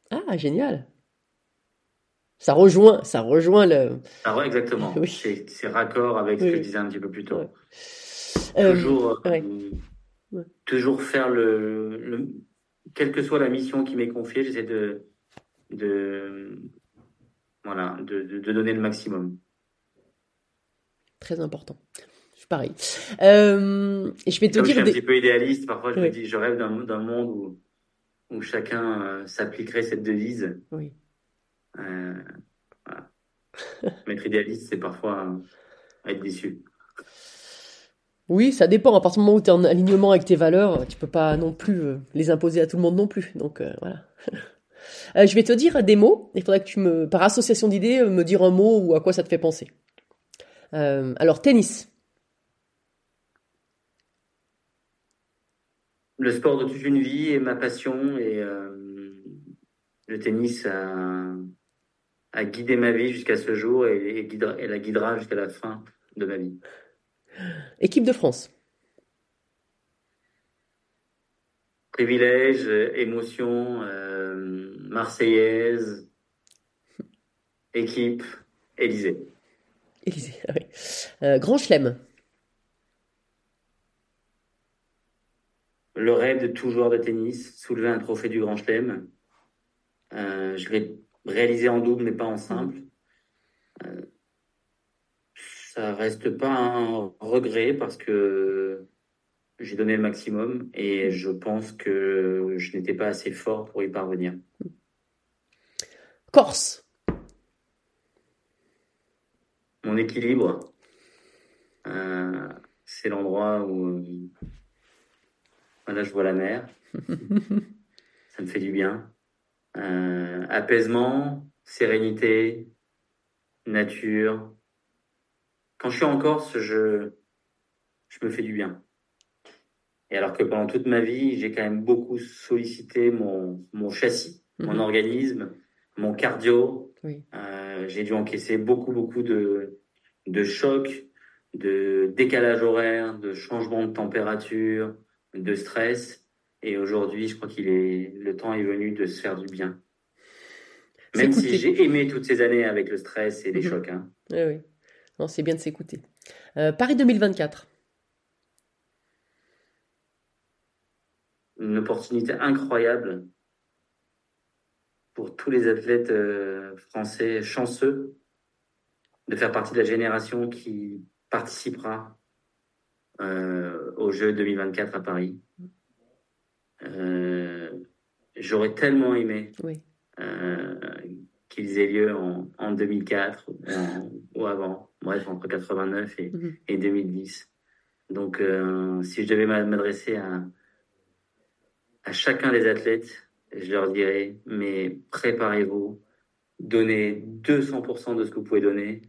Speaker 2: ah génial. Ça rejoint, ça rejoint le.
Speaker 3: Ah ouais, exactement.
Speaker 2: Oui.
Speaker 3: C'est raccord avec ce que je disais un petit peu plus tôt.
Speaker 2: Ouais. Euh,
Speaker 3: toujours, euh,
Speaker 2: ouais.
Speaker 3: Toujours faire le, le- quelle que soit la mission qui m'est confiée, j'essaie de, de, voilà, de, de, de donner le maximum.
Speaker 2: Très important. Je suis pareil. Euh, je vais te
Speaker 3: Comme je suis
Speaker 2: dire
Speaker 3: un
Speaker 2: des...
Speaker 3: petit peu idéaliste, parfois je
Speaker 2: Oui.
Speaker 3: me dis, je rêve d'un monde où, où chacun euh, s'appliquerait cette devise.
Speaker 2: Oui.
Speaker 3: Euh, voilà. Mais être idéaliste, c'est parfois euh, être déçu.
Speaker 2: Oui, ça dépend. À partir du moment où tu es en alignement avec tes valeurs, tu peux pas non plus euh, les imposer à tout le monde non plus. Donc voilà. Je vais te dire des mots. Il faudrait que tu me, par association d'idées, me dire un mot ou à quoi ça te fait penser. Alors tennis,
Speaker 3: Le sport de toute une vie est ma passion et euh, le tennis a, a guidé ma vie jusqu'à ce jour et, et guidera- et la guidera jusqu'à la fin de ma vie.
Speaker 2: équipe de France,
Speaker 3: Privilège, émotion, euh, marseillaise, équipe, Élysée.
Speaker 2: Élysée. ah oui. Euh, Grand Chelem,
Speaker 3: le rêve de tout joueur de tennis, soulever un trophée du Grand Chelem. Euh, je l'ai réalisé en double, mais pas en simple. Euh, ça reste pas un regret parce que j'ai donné le maximum et je pense que je n'étais pas assez fort pour y parvenir.
Speaker 2: Corse.
Speaker 3: Mon équilibre, euh, c'est l'endroit où voilà, je vois la mer. ça me fait du bien. Euh, apaisement, sérénité, nature. Quand je suis en Corse, je, je me fais du bien. Et alors que pendant toute ma vie, j'ai quand même beaucoup sollicité mon, mon châssis, mon
Speaker 2: Mhm.
Speaker 3: organisme, mon cardio.
Speaker 2: Oui.
Speaker 3: Euh, j'ai dû encaisser beaucoup, beaucoup de, de chocs, de décalage horaire, de changement de température, de stress. Et aujourd'hui, je crois qu'il est le temps est venu de se faire du bien. Même si j'ai aimé toutes ces années avec le stress et les
Speaker 2: Mhm.
Speaker 3: chocs. hein.
Speaker 2: Oui, oui. Non, c'est bien de s'écouter. Euh, Paris 2024.
Speaker 3: Une opportunité incroyable pour tous les athlètes euh, français chanceux de faire partie de la génération qui participera euh, aux Jeux 2024 à Paris. Euh, J'aurais tellement aimé
Speaker 2: Oui.
Speaker 3: euh, qu'ils aient lieu en, en 2004 ou, en- ou avant, bref, entre 89 et,
Speaker 2: Mhm.
Speaker 3: et 2010. Donc, euh, si je devais m'a- m'adresser à, à chacun des athlètes, je leur dirais, mais préparez-vous, donnez 200% de ce que vous pouvez donner,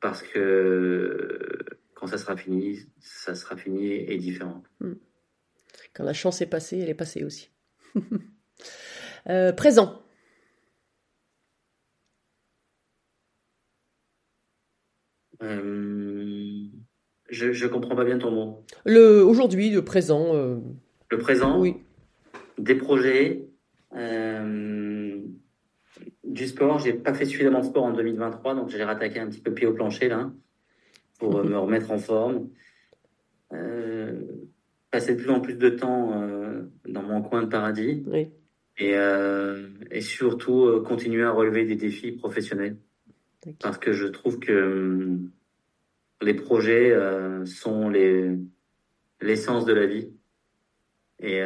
Speaker 3: parce que quand ça sera fini, ça sera fini et différent.
Speaker 2: Quand la chance est passée, elle est passée aussi. Euh, présent.
Speaker 3: Euh, je, je comprends pas bien ton mot.
Speaker 2: Le aujourd'hui, le présent. euh,
Speaker 3: Le présent,
Speaker 2: oui.
Speaker 3: des projets, du sport. J'ai pas fait suffisamment de sport en 2023, donc j'ai rattaqué un petit peu pied au plancher là pour euh, me remettre en forme. Euh, passer de plus en plus de temps euh, dans mon coin de paradis.
Speaker 2: Oui.
Speaker 3: et, euh, et surtout continuer à relever des défis professionnels. Parce que je trouve que hum, les projets sont les l'essence de la vie. Et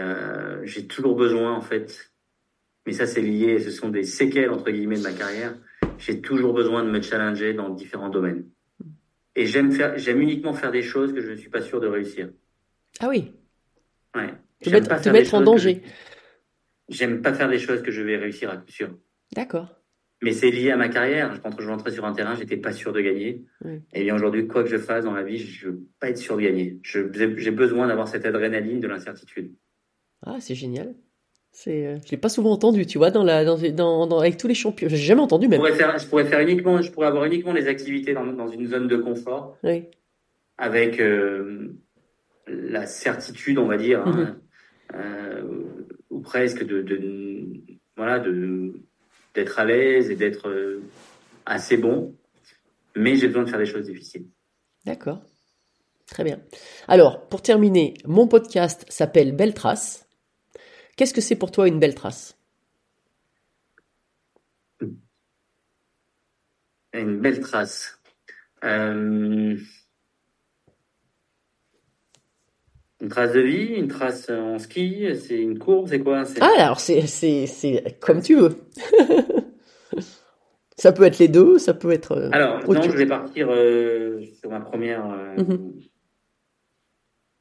Speaker 3: j'ai toujours besoin en fait. Mais ça c'est lié ce sont des séquelles entre guillemets de ma carrière. J'ai toujours besoin de me challenger dans différents domaines et j'aime faire j'aime uniquement faire des choses que je ne suis pas sûr de réussir
Speaker 2: Ah oui.
Speaker 3: ouais
Speaker 2: Te mettre,
Speaker 3: pas
Speaker 2: te mettre en danger.
Speaker 3: j'aime pas faire des choses que je vais réussir à coup sûr
Speaker 2: D'accord.
Speaker 3: Mais c'est lié à ma carrière. Quand je rentrais sur un terrain, j'étais pas sûr de gagner.
Speaker 2: Oui.
Speaker 3: Et bien aujourd'hui, quoi que je fasse dans la vie, je veux pas être sûr de gagner. J'ai besoin d'avoir cette adrénaline de l'incertitude.
Speaker 2: Ah, c'est génial. C'est, euh, je l'ai pas souvent entendu, tu vois, dans la, dans, dans, dans- avec tous les champions. J'ai jamais entendu
Speaker 3: Je
Speaker 2: même.
Speaker 3: pourrais faire, je pourrais faire uniquement, je pourrais avoir uniquement des activités dans, dans une zone de confort,
Speaker 2: Oui.
Speaker 3: avec euh, la certitude, on va dire,
Speaker 2: Mhm.
Speaker 3: hein, euh, ou presque de, de voilà, de d'être à l'aise et d'être euh, assez bon. Mais j'ai besoin de faire des choses difficiles.
Speaker 2: D'accord. Très bien. Alors, pour terminer, mon podcast s'appelle Belle Trace. Qu'est-ce que c'est pour toi une belle trace?
Speaker 3: Une belle trace. Euh, Une trace de vie, une trace en ski, c'est une courbe, c'est quoi?
Speaker 2: Ah, alors c'est, c'est, c'est comme tu veux. ça peut être les deux, ça peut être. euh,
Speaker 3: Alors, non, je vais partir euh, sur ma première, euh,
Speaker 2: Mhm.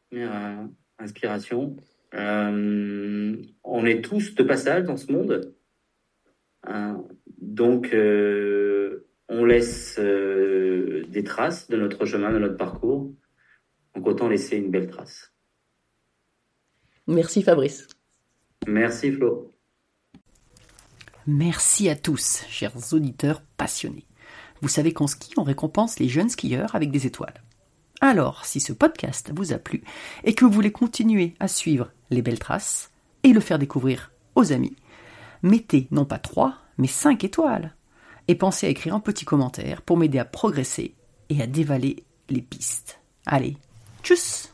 Speaker 3: première, euh, inspiration. Euh, on est tous de passage dans ce monde. Hein, donc, euh, on laisse euh, des traces de notre chemin, de notre parcours. Donc, autant laisser une belle trace.
Speaker 2: Merci Fabrice.
Speaker 3: Merci Flo.
Speaker 4: Merci à tous, chers auditeurs passionnés. Vous savez qu'en ski, on récompense les jeunes skieurs avec des étoiles. Alors, si ce podcast vous a plu et que vous voulez continuer à suivre les belles traces et le faire découvrir aux amis, mettez non pas 3, mais 5 étoiles. Et pensez à écrire un petit commentaire pour m'aider à progresser et à dévaler les pistes. Allez, tchuss